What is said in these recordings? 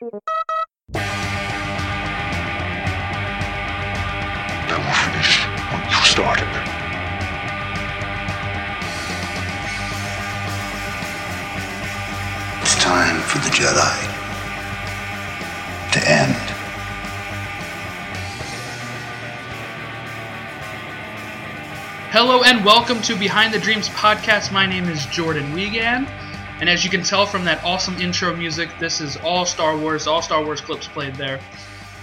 I will finish what you started. It's time for the Jedi to end. Hello and welcome to Behind the Dreams podcast. My name is Jordan Wiegand, and as you can tell from that awesome intro music, this is all Star Wars, all Star Wars clips played there.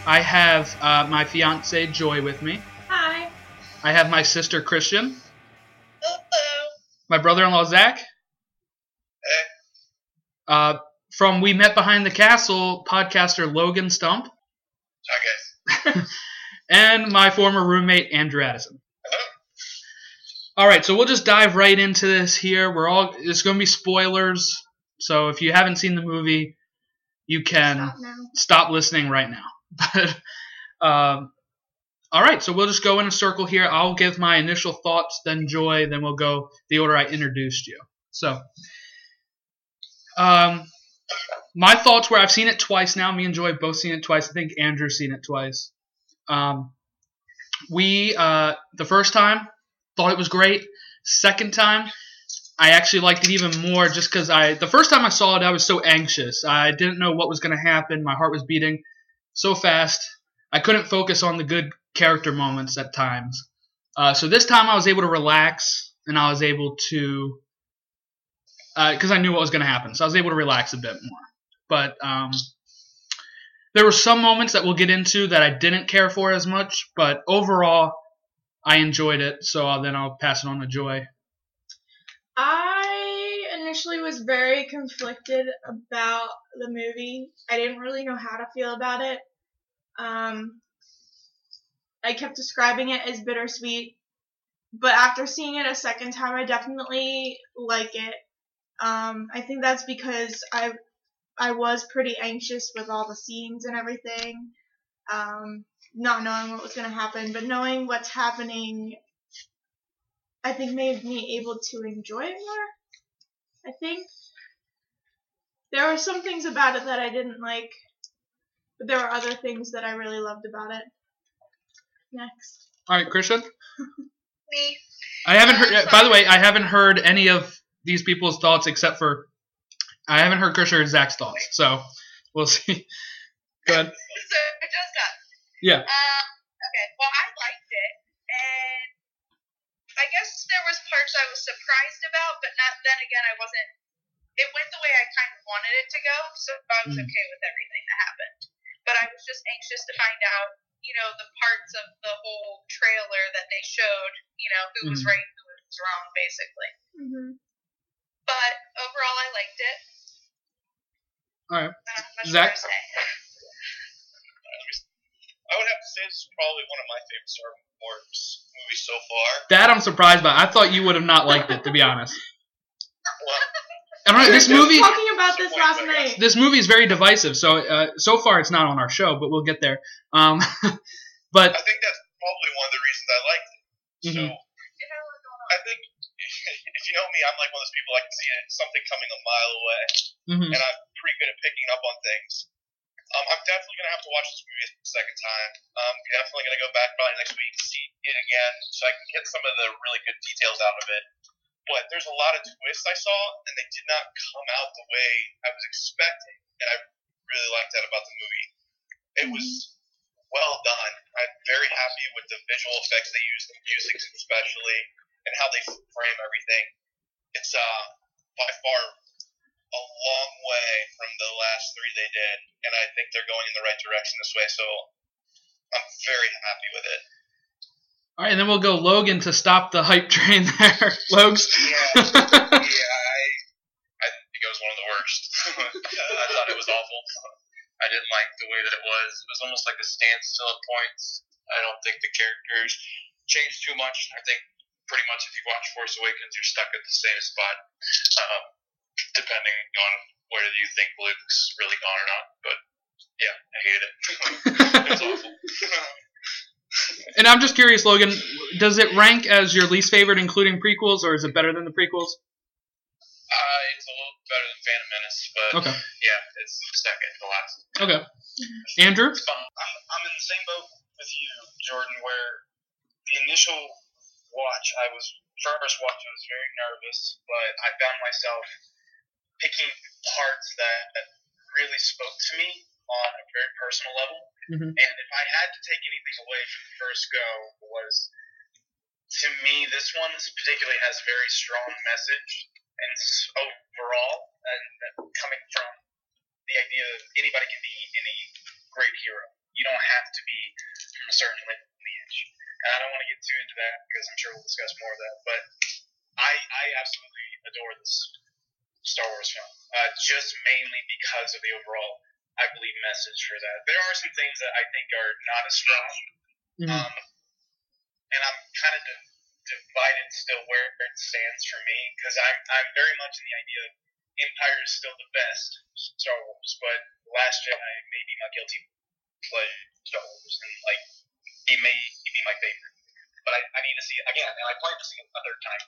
I have uh, my fiance Joy with me. Hi. I have my sister Christian, Hello. my brother-in-law Zach. Hey. Uh, from We Met Behind the Castle, podcaster Logan Stump, Hi guys. and my former roommate Andrew Addison. All right, so we'll just dive right into this here. We're all it's going to be spoilers, so if you haven't seen the movie, you can Stop stop listening right now. But um, all right, so we'll just go in a circle here. I'll give my initial thoughts, then Joy, then we'll go the order I introduced you. So, um, my thoughts were I've seen it twice now. Me and Joy have both seen it twice. I think Andrew's seen it twice. Um, we uh, the first time thought it was great. Second time, I actually liked it even more just because I the first time I saw it I was so anxious. I didn't know what was going to happen. My heart was beating so fast. I couldn't focus on the good character moments at times. Uh, so this time I was able to relax and I was able to because I knew what was going to happen. So I was able to relax a bit more. But um, there were some moments that we'll get into that I didn't care for as much. But overall, I enjoyed it. So uh, then I'll pass it on to Joy. I initially was very conflicted about the movie. I didn't really know how to feel about it. Um, I kept describing it as bittersweet, but after seeing it a second time, I definitely like it. Um, I think that's because I I was pretty anxious with all the scenes and everything, um, not knowing what was going to happen, but knowing what's happening I think made me able to enjoy it more. I think there were some things about it that I didn't like, but there were other things that I really loved about it. Next. All right, Christian. Me. I haven't heard. Um, by the way, I haven't heard any of these people's thoughts except for I haven't heard Christian or Zach's thoughts. So we'll see. Go ahead. So just got. Yeah. Uh, okay. Well, I liked it, and I guess there was parts I was surprised about, but not. Then again, I wasn't. It went the way I kind of wanted it to go, so I was Mm. okay with everything that happened. But I was just anxious to find out, you know, the parts of the whole trailer that they showed. You know, who was Mm. right, who was wrong, basically. Mm-hmm. But overall, I liked it. All right. Uh, Zach? more to say. I would have to say this is probably one of my favorite Star Wars movies so far. That I'm surprised by. I thought you would have not liked it, to be honest. Well, I don't know. This movie. talking about this last night. This movie is very divisive. So uh, so far, it's not on our show, but we'll get there. Um, but I think that's probably one of the reasons I liked it. So Mhm. You know what's going on. I think if you know me, I'm like one of those people I can see something coming a mile away, mhm. and I'm pretty good at picking up on things. Um, I'm definitely gonna have to watch this movie a second time. I'm definitely gonna go back probably next week see it again so I can get some of the really good details out of it. But there's a lot of twists I saw, and they did not come out the way I was expecting, and I really liked that about the movie. It was well done. I'm very happy with the visual effects they used, the music especially, and how they frame everything. It's uh by far a long way from the last three they did, and I think they're going in the right direction this way. So I'm very happy with it. All right, and then we'll go Logan to stop the hype train there. Logs. Yeah, yeah, I I think it was one of the worst. I thought it was awful. I didn't like the way that it was. It was almost like a standstill at points. I don't think the characters changed too much. I think pretty much if you watch Force Awakens, you're stuck at the same spot, um, depending on whether you think Luke's really gone or not. But yeah, I hate it. it's awful. and I'm just curious, Logan, does it rank as your least favorite, including prequels, or is it better than the prequels? Uh, it's a little better than Phantom Menace, but Okay. yeah, it's second to last. Okay. Andrew? It's fun. I'm, I'm in the same boat with you, Jordan, where the initial watch, I was first watch, I was very nervous, but I found myself picking parts that, that really spoke to me on a very personal level. Mhm. And if I had to take anything away from the first go, was to me, this one particularly has a very strong message and overall, and coming from the idea that anybody can be any great hero. You don't have to be from a certain lineage. And I don't want to get too into that because I'm sure we'll discuss more of that. But I, I absolutely adore this Star Wars film, uh, just mainly because of the overall, I believe, message for that. There are some things that I think are not as strong, Mhm. um, and I'm kind of di- divided still where it stands for me because I'm I'm very much in the idea of Empire is still the best Star Wars, but Last Jedi may be my guilty pleasure Star Wars, and like it may be my favorite. But I, I need to see it again, and I plan to see it a third time,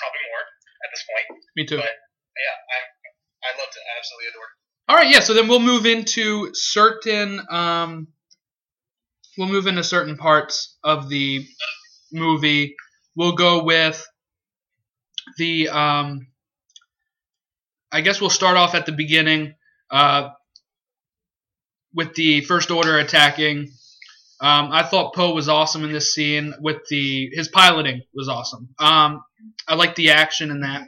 probably more at this point. Me too. But yeah, I I loved it, I absolutely adored it. All right, yeah. So then we'll move into certain um, we'll move into certain parts of the movie. We'll go with the um, I guess we'll start off at the beginning uh, with the First Order attacking. Um, I thought Poe was awesome in this scene with the his piloting was awesome. Um, I like the action in that.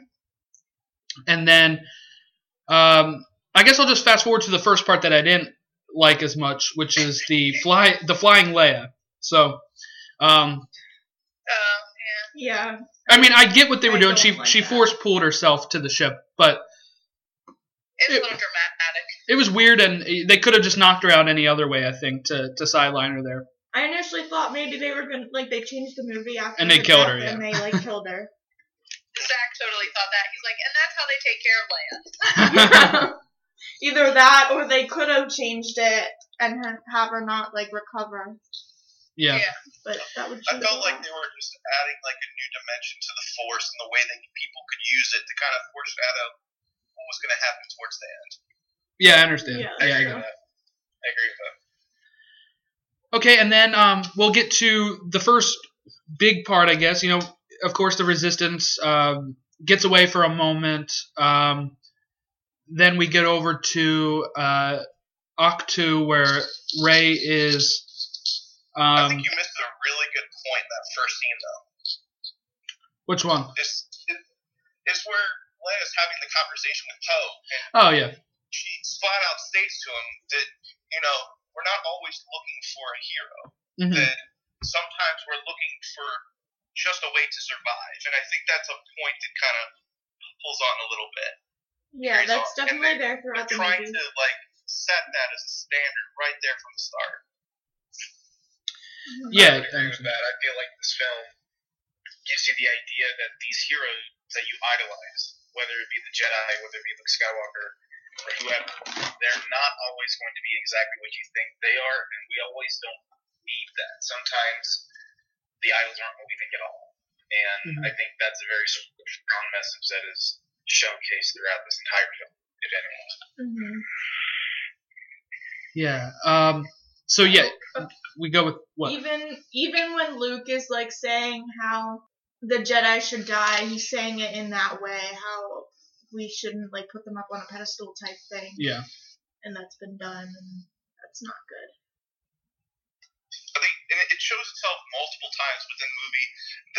And then um, I guess I'll just fast forward to the first part that I didn't like as much, which is the fly the flying Leia. So um, Oh, yeah. Yeah. I mean I get what they were I doing. She like she that. force pulled herself to the ship, but It's It- a little dramatic. it was weird and they could have just knocked her out any other way, I think, to, to sideline her there. I initially thought maybe they were gonna like they changed the movie after And they the killed death her, yeah. and they like killed her. Zach totally thought that. He's like, and that's how they take care of Leia. Either that or they could have changed it and ha- have her not like recover. yeah. Yeah. But that would I change felt a like lot. they were just adding like a new dimension to the Force and the way that people could use it to kind of foreshadow what was going to happen towards the end. Yeah, I understand. Yeah, I Yeah, I agree get with that. I agree with that. Okay, and then um, we'll get to the first big part, I guess. You know, of course, the resistance um, gets away for a moment. Um, then we get over to uh, Ahch-To, where Rey is. I Um, think you missed a really good point that first scene, though. which one? Is is where Leia's having the conversation with Poe, Oh yeah, she flat out states to him that you know we're not always looking for a hero. Mhm. That sometimes we're looking for just a way to survive, and I think that's a point that kind of pulls on a little bit. Yeah, Very that's soft. And definitely they- there They're throughout the trying movie. to like set that as a standard right there from the start. Mhm. yeah. I would agree with that. I feel like this film gives you the idea that these heroes that you idolize, whether it be the Jedi, whether it be Luke Skywalker, or whoever, they're not always going to be exactly what you think they are, and we always don't need that. Sometimes the idols aren't what we think at all. And Mhm. I think that's a very strong message that is showcased throughout this entire film, if anything. Mhm. yeah. Um, so yeah, we go with what? Even even when Luke is like saying how the Jedi should die, he's saying it in that way, how we shouldn't like put them up on a pedestal type thing. Yeah. And that's been done and that's not good. I think and it shows itself multiple times within the movie.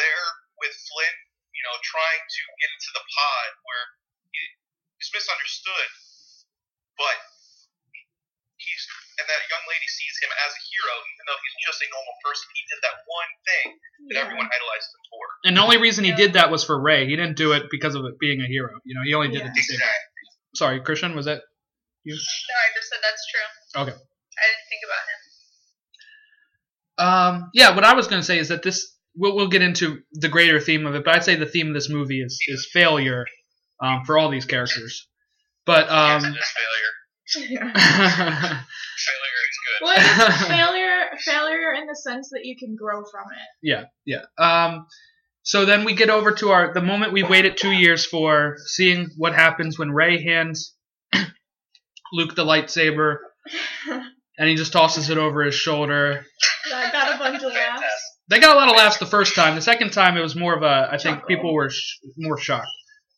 There with Finn, you know, trying to get into the pod where he's misunderstood, but he's and that young lady sees him as a hero, even though he's just a normal person. He did that one thing that Yeah. everyone idolized him for. And the only reason he did that was for Rey. He didn't do it because of it being a hero. You know, he only did Yeah. it to save. Exactly. Sorry, Christian, was that? You? No, I just said that's true. Okay. I didn't think about him. Um, yeah, what I was going to say is that this we'll, we'll get into the greater theme of it, but I'd say the theme of this movie is is failure um, for all these characters. But yes, um, it is failure. Yeah. Failure is good. Well, it's failure failure in the sense that you can grow from it. yeah, yeah. Um, So then we get over to our the moment we waited two years for, seeing what happens when Rey hands Luke the lightsaber, and he just tosses it over his shoulder. That got a bunch of laughs. They got a lot of laughs the first time. The second time, it was more of a. I think Chuckle. people were sh- more shocked.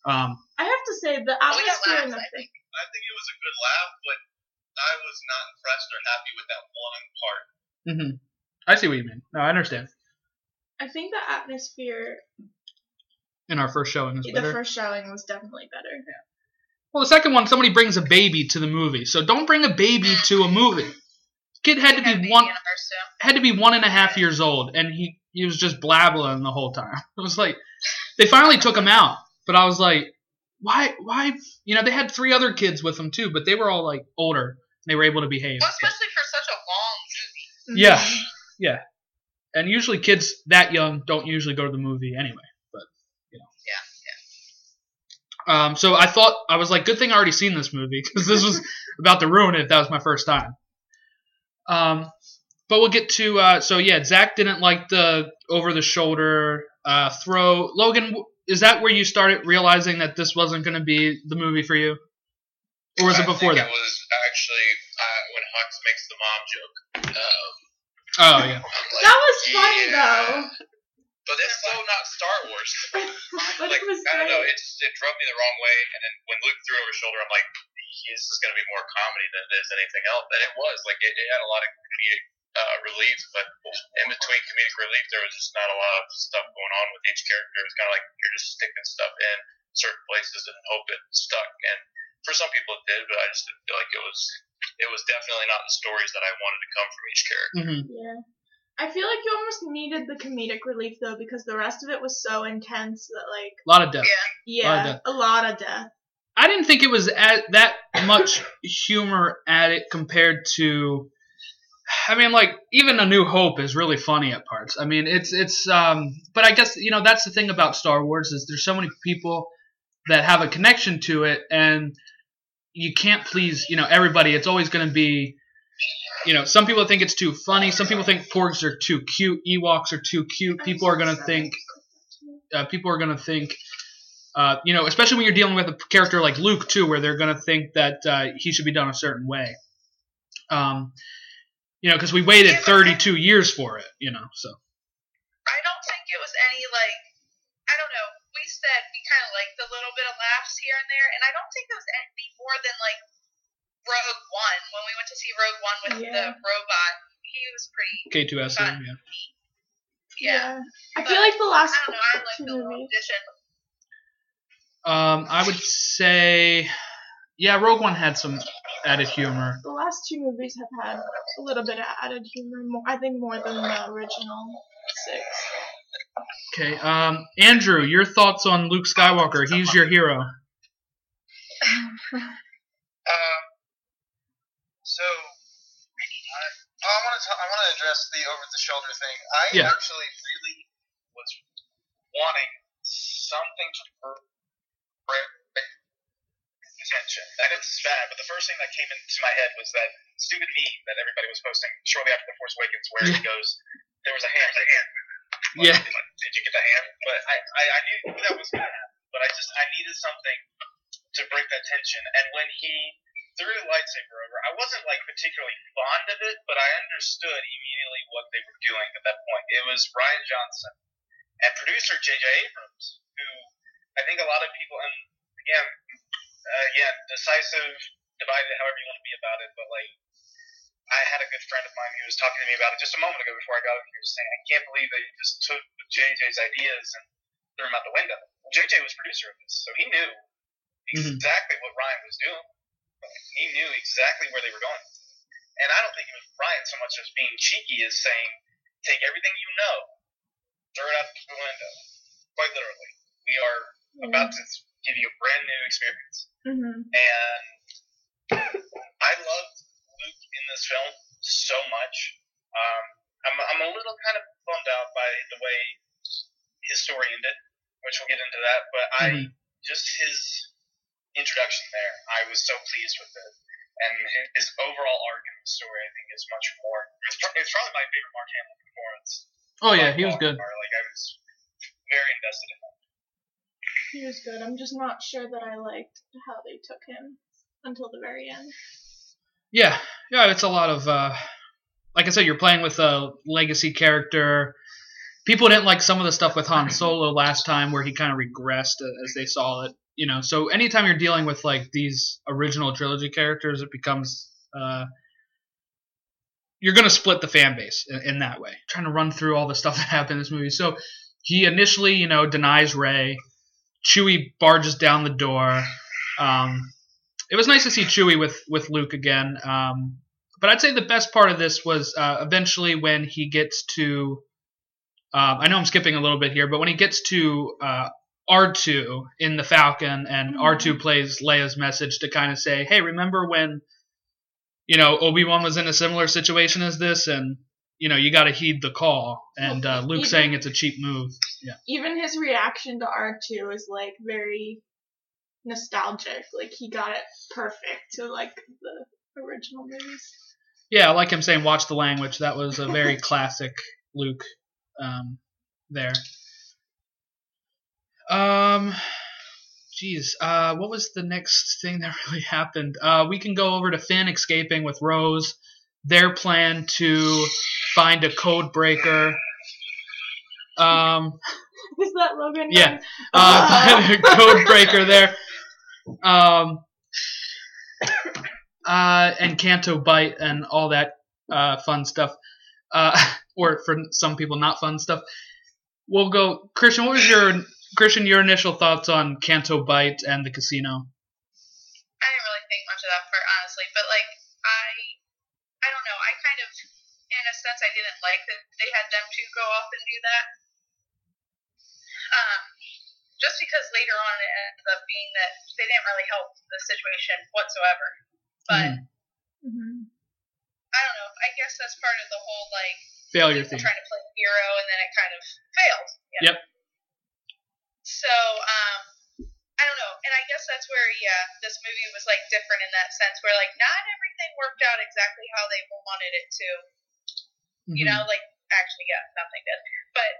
Um, I have to say the We got atmosphere in laughs, the I think. I think it was a good laugh, but I was not impressed or happy with that one part. Mm-hmm. I see what you mean. No, I understand. I think the atmosphere In our first showing is the better. first showing was definitely better. Yeah. Well, the second one, somebody brings a baby to the movie, so don't bring a baby to a movie. Kid had to be one in ours, too. had to be one and a half years old, and he he was just blabbling the whole time. It was like they finally took him out, but I was like, why why? You know, they had three other kids with them too, but they were all like older. And they were able to behave. Well, especially for such a long movie. Yeah, yeah. And usually kids that young don't usually go to the movie anyway. But you know. Yeah, yeah. Um, so I thought I was like, good thing I already seen this movie because this was about to ruin it if that was my first time. Um, but we'll get to uh, so yeah, Zach didn't like the over the shoulder uh, throw. Logan, is that where you started realizing that this wasn't going to be the movie for you, or was it before think that? It was actually uh, when Hux makes the mom joke. Um, Oh yeah. Like, That was funny yeah. though. But it's so not Star Wars. like I don't know, it just it drubbed me the wrong way. And then when Luke threw over his shoulder, I'm like, this is going to be more comedy than it is anything else. And it was like it, it had a lot of comedic uh, relief, but in between comedic relief, there was just not a lot of stuff going on with each character. It was kind of like you're just sticking stuff in certain places and hope it stuck. And for some people it did, but I just didn't feel like it was. It was definitely not the stories that I wanted to come from each character. hmm Yeah. I feel like you almost needed the comedic relief though because the rest of it was so intense that like A lot of death. Yeah. Lot of death. a lot of death. I didn't think it was at, that much humor at it compared to. I mean, like even A New Hope is really funny at parts. I mean, it's it's. Um, but I guess you know that's the thing about Star Wars is there's so many people that have a connection to it, and you can't please you know everybody. It's always going to be. You know, some people think it's too funny. Some people think porgs are too cute. Ewoks are too cute. People are gonna think. Uh, people are gonna think uh, you know, especially when you're dealing with a character like Luke too, where they're gonna think that uh, he should be done a certain way. Um, you know, because we waited Yeah, but I- 32 years for it. You know, so I don't think it was any like I don't know. We said we kind of liked the little bit of laughs here and there, and I don't think it was any more than like Rogue One when we went to see Rogue One with Yeah. the robot. He was pretty. K-2SO. Fun. Yeah. Yeah. I feel like the last I don't know. I like two the little movies. Um, I would say, yeah, Rogue One had some added humor. The last two movies have had a little bit of added humor. More, I think more than the original six. Okay. Um, Andrew, your thoughts on Luke Skywalker? He's your hero. Um, so I, I want to I want to address the over the shoulder thing. I Yeah. actually really was wanting something to break attention. And it's bad, but the first thing that came into my head was that stupid meme that everybody was posting shortly after The Force Awakens, where he goes, "There was a hand, a hand." Yeah. Like, Did you get the hand? But I, I, I knew that was gonna happen. But I just, I needed something to break that tension. And when he threw the lightsaber over, I wasn't like particularly fond of it, but I understood immediately what they were doing at that point. It was Rian Johnson and producer J.J. Abrams, who I think a lot of people, and again, uh, again, decisive, divided, however you want to be about it, but like, I had a good friend of mine who was talking to me about it just a moment ago before I got up here, saying, I can't believe they just took JJ's ideas and threw them out the window. JJ was producer of this, so he knew Mhm. exactly what Rian was doing. He knew exactly where they were going. And I don't think it was Rian so much as being cheeky as saying, take everything you know, throw it out the window. Quite literally. We are about to give you a brand new experience. Mm-hmm. And I loved Luke in this film so much. Um, I'm, I'm a little kind of bummed out by the way his story ended, which we'll get into that. But I Mhm. just his introduction there, I was so pleased with it. And his, his overall arc in the story, I think, is much more. It's, pro- it's probably my favorite Mark Hamill performance. Oh yeah, he was good. far. Like I was, very invested in him. He was good. I'm just not sure that I liked how they took him until the very end. Yeah, yeah, it's a lot of uh, like I said, you're playing with a legacy character. People didn't like some of the stuff with Han Solo last time, where he kind of regressed as they saw it. You know, so anytime you're dealing with like these original trilogy characters, it becomes uh, you're gonna split the fan base in, in that way. trying to run through all the stuff that happened in this movie. So he initially, you know, denies Rey. Chewie barges down the door. Um, it was nice to see Chewie with with Luke again. Um, but I'd say the best part of this was uh, eventually when he gets to. Um, I know I'm skipping a little bit here, but when he gets to uh, R2 in the Falcon, and R2 plays Leia's message to kind of say, "Hey, remember when, you know, Obi Wan was in a similar situation as this, and you know, you got to heed the call." And uh, Luke Even- saying it's a cheap move. Yeah. Even his reaction to R2 is like very nostalgic. Like he got it perfect to like the original movies. Yeah, I like him saying "watch the language." That was a very classic Luke um, there. Um, geez, uh, what was the next thing that really happened? Uh, we can go over to Finn escaping with Rose. Their plan to find a code breaker. Um, Is that Logan? Yeah. uh, find a code breaker there. Um, uh, and Canto Bight and all that uh, fun stuff. Uh, or for some people, not fun stuff. We'll go, Christian. What was your Christian? Your initial thoughts on Canto Bight and the casino? I didn't really think much of that part, honestly. But like, I, I don't know. I kind of, in a sense, I didn't like that they had them two go off and do that. Um, just because later on it ended up being that they didn't really help the situation whatsoever. But Mhm. Mhm. I don't know. I guess that's part of the whole like Failure thing. trying to play hero and then it kind of failed. know? Yep. So, um, I don't know. And I guess that's where, yeah, this movie was like different in that sense where like not everything worked out exactly how they wanted it to. You Mhm. know, like actually, yeah, nothing did. But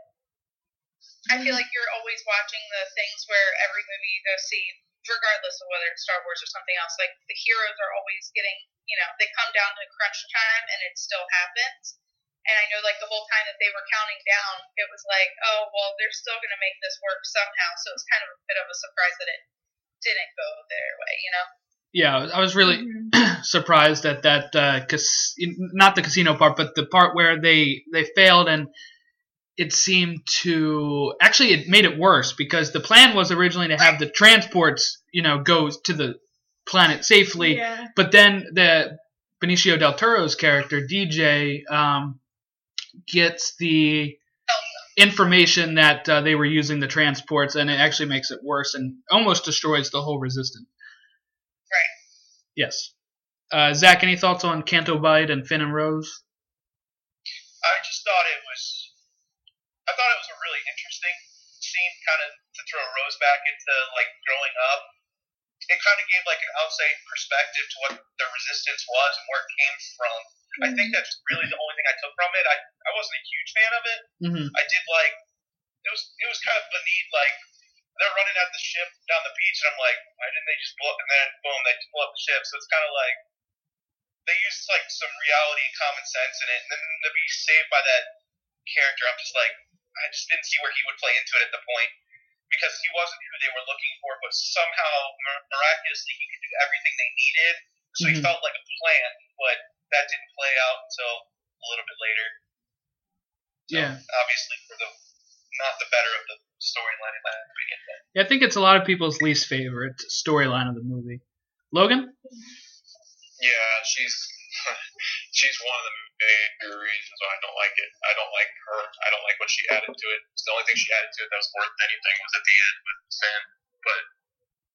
I feel like you're always watching the things where every movie you go see, regardless of whether it's Star Wars or something else, like the heroes are always getting, you know, they come down to crunch time and it still happens. And I know, like, the whole time that they were counting down, it was like, oh, well, they're still going to make this work somehow. So it's kind of a bit of a surprise that it didn't go their way, you know? Yeah, I was really Mhm. surprised at that. Uh, cas- not the casino part, but the part where they they failed and it seemed to actually it made it worse because the plan was originally to have the transports, you know, go to the planet safely, Yeah. but then the Benicio del Toro's character DJ um, gets the information that uh, they were using the transports, and it actually makes it worse and almost destroys the whole resistance. Right. Yes. Uh, Zach, any thoughts on Canto Bight and Finn and Rose? I just thought it was, I thought it was a really interesting scene, kind of to throw Rose back into like growing up. It kind of gave like an outside perspective to what the resistance was and where it came from. I think that's really the only thing I took from it. I, I wasn't a huge fan of it. Mm-hmm. I did like it was it was kind of beneath like they're running at the ship down the beach and I'm like why didn't they just blow up and then boom they just blow up the ship so it's kind of like they used like some reality and common sense in it and then to be saved by that character I'm just like I just didn't see where he would play into it at the point because he wasn't who they were looking for but somehow miraculously he could do everything they needed so he Mhm. felt like a plan but that didn't play out until a little bit later so Yeah. obviously for the not the better of the storyline in that beginning. Yeah, I think it's a lot of people's least favorite storyline of the movie. Logan? Yeah, she's she's one of the major reasons why I don't like it. I don't like her. I don't like what she added to it. It's the only thing she added to it that was worth anything was at the end with Finn. But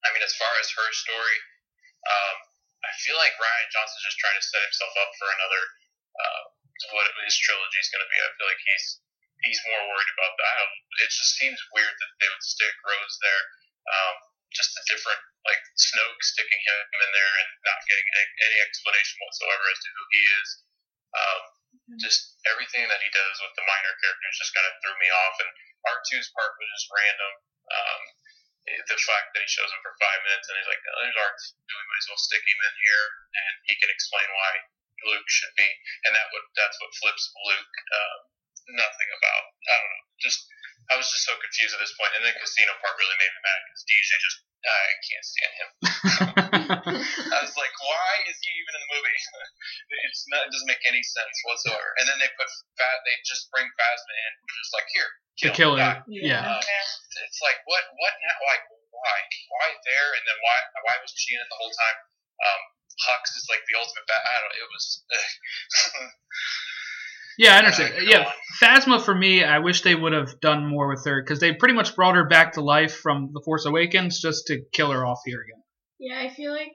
I mean, as far as her story, um, I feel like Rian Johnson's just trying to set himself up for another uh, what his trilogy is going to be. I feel like he's he's more worried about that. I don't, it just seems weird that they would stick Rose there. Um, just a different like Snoke sticking him in there and not getting any, any explanation whatsoever as to who he is. Um, just everything that he does with the minor characters just kind of threw me off. And R2's part was just random. Um, the fact that he shows up for five minutes and he's like, oh, "There's R2, we might as well stick him in here," and he can explain why Luke should be, and that would that's what flips Luke. Um, nothing about I don't know. Just I was just so confused at this point, and then the casino part really made me mad because DJ just I can't stand him. I was like, why is he even in the movie? it's not, it doesn't make any sense whatsoever. And then they put Fat, they just bring Phasma in, just like here, to kill, kill him, her. Yeah. Uh, it's like what, what now? Like why, why there? And then why, why was she in it the whole time? Um, Hux is like the ultimate. Bat- I don't. know. It was. Yeah, I understand. Uh, Yeah, on. Phasma for me, I wish they would have done more with her because they pretty much brought her back to life from The Force Awakens just to kill her off here again. Yeah, I feel like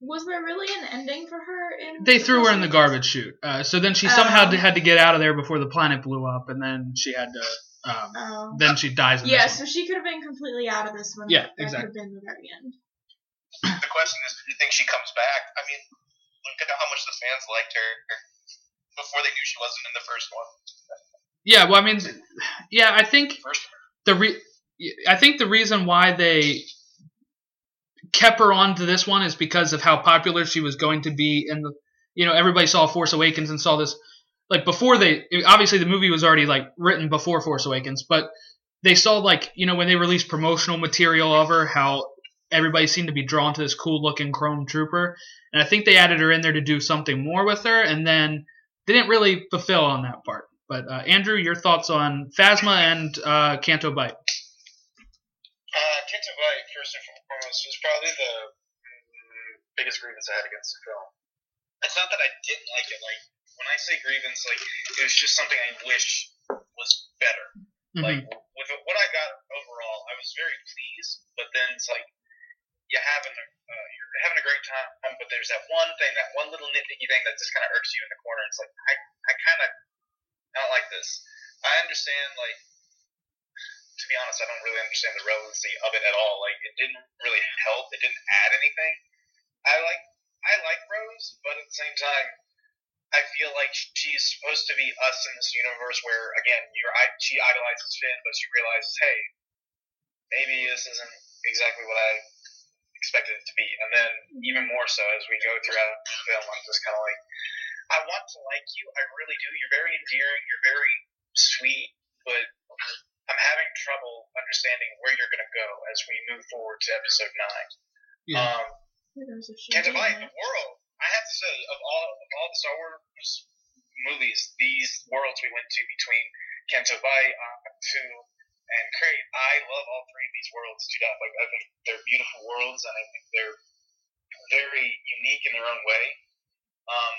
was there really an ending for her? In They threw her in the garbage chute. Uh, so then she somehow Oh. had to get out of there before the planet blew up, and then she had to. Um, Awakens? Oh. then she dies. In Yeah, this so she could have been completely out of this one. Yeah, that exactly. could have been the very end. the question is, do you think she comes back? I mean, look at how much the fans liked her before they knew she wasn't in the first one. Yeah, well, I mean, yeah, I think the re- I think the reason why they kept her on to this one is because of how popular she was going to be and the you know everybody saw Force Awakens and saw this like before they obviously the movie was already like written before Force Awakens but they saw like you know when they released promotional material of her how everybody seemed to be drawn to this cool looking chrome trooper and I think they added her in there to do something more with her and then didn't really fulfill on that part but uh, Andrew your thoughts on Phasma and uh, Canto Bight Uh, Canto Bight, first and foremost, was probably the biggest grievance I had against the film. It's not that I didn't like it. Like when I say grievance, like it was just something I wish was better. Mhm. Like with what I got overall, I was very pleased. But then it's like you're having a uh, you're having a great time, but there's that one thing, that one little nitpicky thing that just kind of irks you in the corner. It's like I I kind of don't like this. I understand like to be honest, I don't really understand the relevancy of it at all. Like, it didn't really help. It didn't add anything. I like, I like Rose, but at the same time, I feel like she's supposed to be us in this universe where, again, you're, she idolizes Finn, but she realizes, hey, maybe this isn't exactly what I expected it to be. And then even more so as we go throughout the film, I'm just kind of like, I want to like you. I really do. You're very endearing. You're very sweet, but I'm having trouble understanding where you're going to go as we move forward to episode nine. Yeah. Um, Yeah, there was Can't doing divide the world. I have to say, of all of all the Star Wars movies, these worlds we went to between Canto Bight, Ahch-To, and Crait, I love all three of these worlds to death. Like I think they're beautiful worlds, and I think they're very unique in their own way. Um,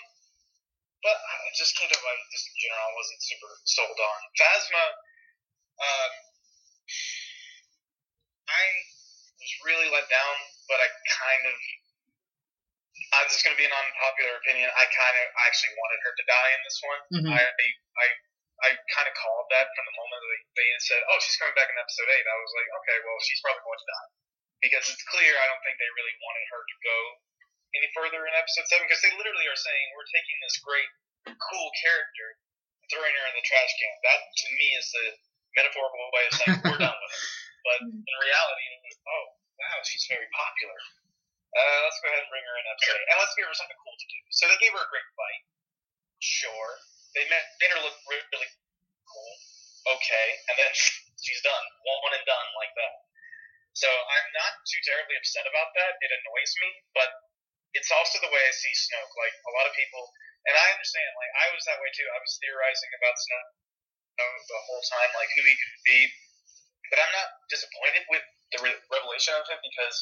but I just Canto Bight, just in general, I wasn't super sold on. Phasma, um, I was really let down, but I kind of this is going to be an unpopular opinion. I kind of actually wanted her to die in this one. Mhm. I I I kind of called that from the moment that they said, "Oh, she's coming back in episode 8. I was like, "Okay, well, she's probably going to die," because it's clear I don't think they really wanted her to go any further in episode seven because they literally are saying we're taking this great, cool character, and throwing her in the trash can. That to me is the metaphorical way of saying we're done with her. But in reality, oh wow, she's very popular. Uh, let's go ahead and bring her in episode eight, and let's give her something cool to do. So they gave her a great fight. They made, her look really, really cool. Okay, and then she's done, one and done like that. So I'm not too terribly upset about that. It annoys me, but it's also the way I see Snoke. Like a lot of people, and I understand. Like I was that way too. I was theorizing about Snoke the whole time, like who he could be. But I'm not disappointed with the re- revelation of him because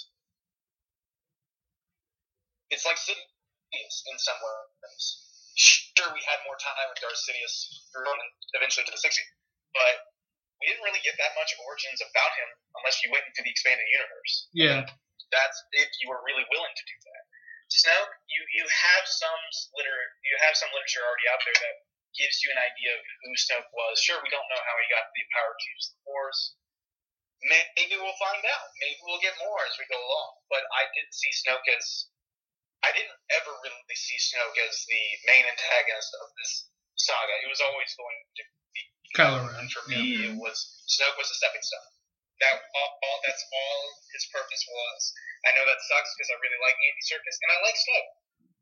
it's like Sidious in some ways. Sure, we had more time with Darth Sidious eventually to the 60s, but we didn't really get that much origins about him unless you went into the expanded universe Yeah. that's if you were really willing to do that. Snoke, you you have some liter you have some literature already out there that gives you an idea of who Snoke was. Sure, we don't know how he got the power to use the Force. Maybe we'll find out. Maybe we'll get more as we go along. But I didn't see Snoke as I didn't ever really see Snoke as the main antagonist of this saga. It was always going to be Kylo Ren, And for me, it was Snoke was a stepping stone. That all, all that's all his purpose was. I know that sucks because I really like Andy Serkis and I like Snoke,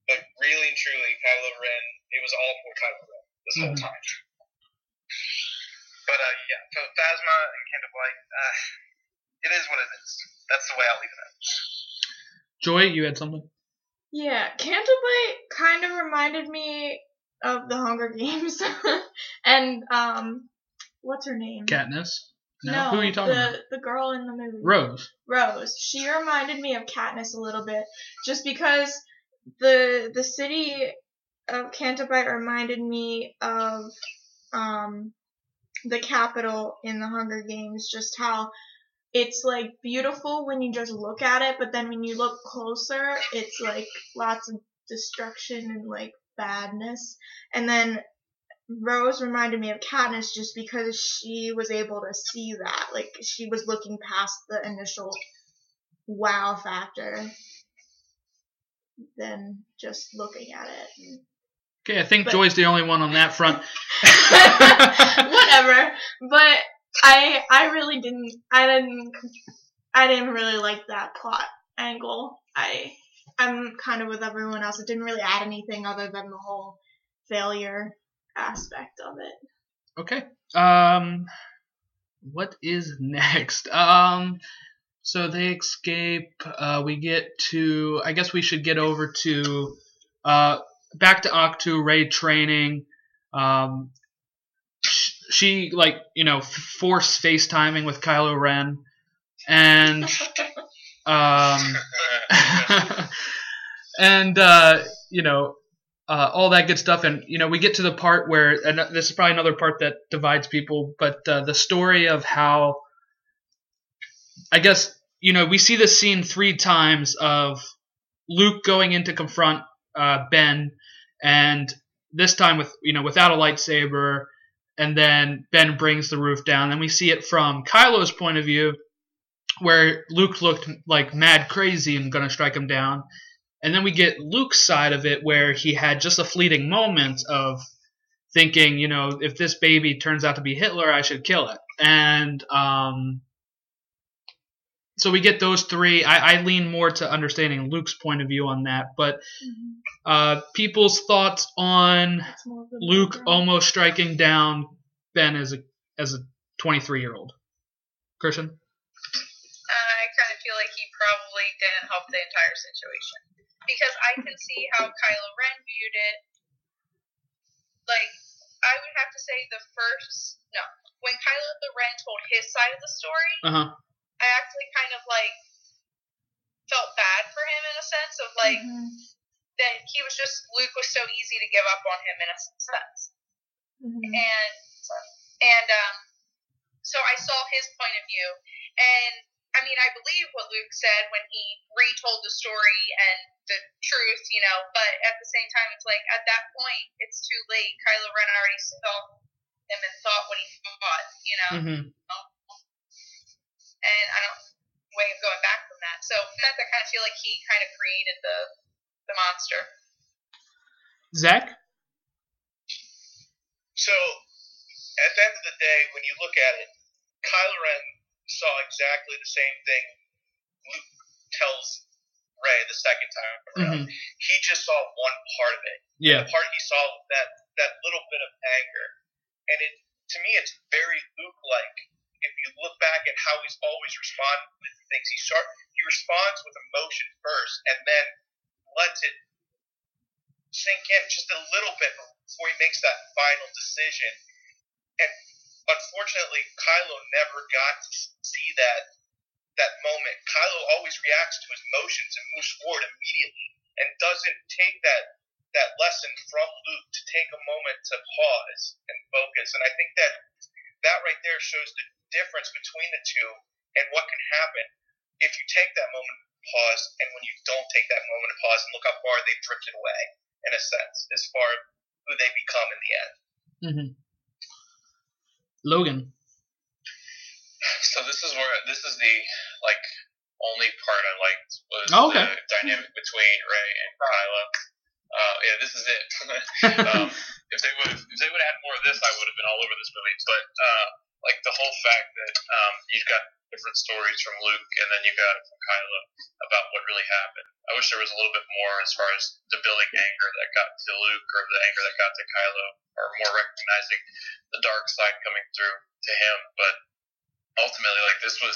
but really and truly, Kylo Ren, it was all for Kylo Ren this whole Mhm. time. But uh, yeah, so Phasma and Canto Bight, uh, it is what it is. That's the way I'll leave it at. Joy, you had something. Yeah, Canterbury kind of reminded me of the Hunger Games, and um, what's her name? Katniss. No. Who are you talking the, about? The girl in the movie. Rose. Rose. She reminded me of Katniss a little bit, just because the the city of Canterbury reminded me of um the capital in the Hunger Games. Just how it's like beautiful when you just look at it, but then when you look closer, it's like lots of destruction and like badness. And then Rose reminded me of Katniss just because she was able to see that. Like she was looking past the initial wow factor than just looking at it. Okay, I think But- Joy's the only one on that front. Whatever. But I I really didn't I didn't I didn't really like that plot angle. I I'm kind of with everyone else. It didn't really add anything other than the whole failure aspect of it. Okay. Um, what is next? Um, so they escape. Uh, we get to. I guess we should get over to. Uh, back to Ahch-To Rey training. Um, she like you know force FaceTiming with Kylo Ren, and um, and uh, you know uh, all that good stuff. And you know, we get to the part where, and this is probably another part that divides people, but uh, the story of how, I guess, you know, we see this scene three times of Luke going in to confront uh, Ben, and this time with you know without a lightsaber, and then Ben brings the roof down. And we see it from Kylo's point of view, where Luke looked like mad crazy and gonna strike him down. And then we get Luke's side of it where he had just a fleeting moment of thinking, you know, if this baby turns out to be Hitler, I should kill it. And um, so we get those three. I, I lean more to understanding Luke's point of view on that. But uh, people's thoughts on It's more of a Luke background. almost striking down Ben as a as a 23 year old. Christian? I kind of feel like he probably didn't help the entire situation because I can see how Kylo Ren viewed it. Like, I would have to say the first no, when Kylo Ren told his side of the story, Uh huh. I actually kind of like felt bad for him in a sense of like Mhm. that he was just Luke was so easy to give up on him in a sense Mhm. and and um, so I saw his point of view, and I mean I believe what Luke said when he retold the story and the truth, you know. But at the same time, it's like at that point, it's too late. Kylo Ren already saw him and thought what he thought, you know. hmm And I don't way of going back from that. So in fact, I kind of feel like he kind of created the the monster. Zach? So, at the end of the day, when you look at it, Kylo Ren saw exactly the same thing Luke tells Rey the second time around. hmm He just saw one part of it. Yeah. The part he saw that that little bit of anger, and it to me it's very Luke-like. If you look back at how he's always responded with things, he start he responds with emotion first, and then lets it sink in just a little bit before he makes that final decision. And unfortunately, Kylo never got to see that that moment. Kylo always reacts to his emotions and moves forward immediately, and doesn't take that that lesson from Luke to take a moment to pause and focus. And I think that that right there shows the difference between the two and what can happen if you take that moment to pause and when you don't take that moment to pause and look how far they've drifted away, in a sense, as far as who they become in the end. hmm Logan. So this is where this is the like only part I liked was Oh, okay. the dynamic between Rey and Kylo. Uh, yeah, this is it. um, if they would if they would have had more of this, I would have been all over this movie. But uh, like the whole fact that um, you've got different stories from Luke and then you got from Kylo about what really happened. I wish there was a little bit more as far as the building anger that got to Luke or the anger that got to Kylo, or more recognizing the dark side coming through to him. But ultimately, like this was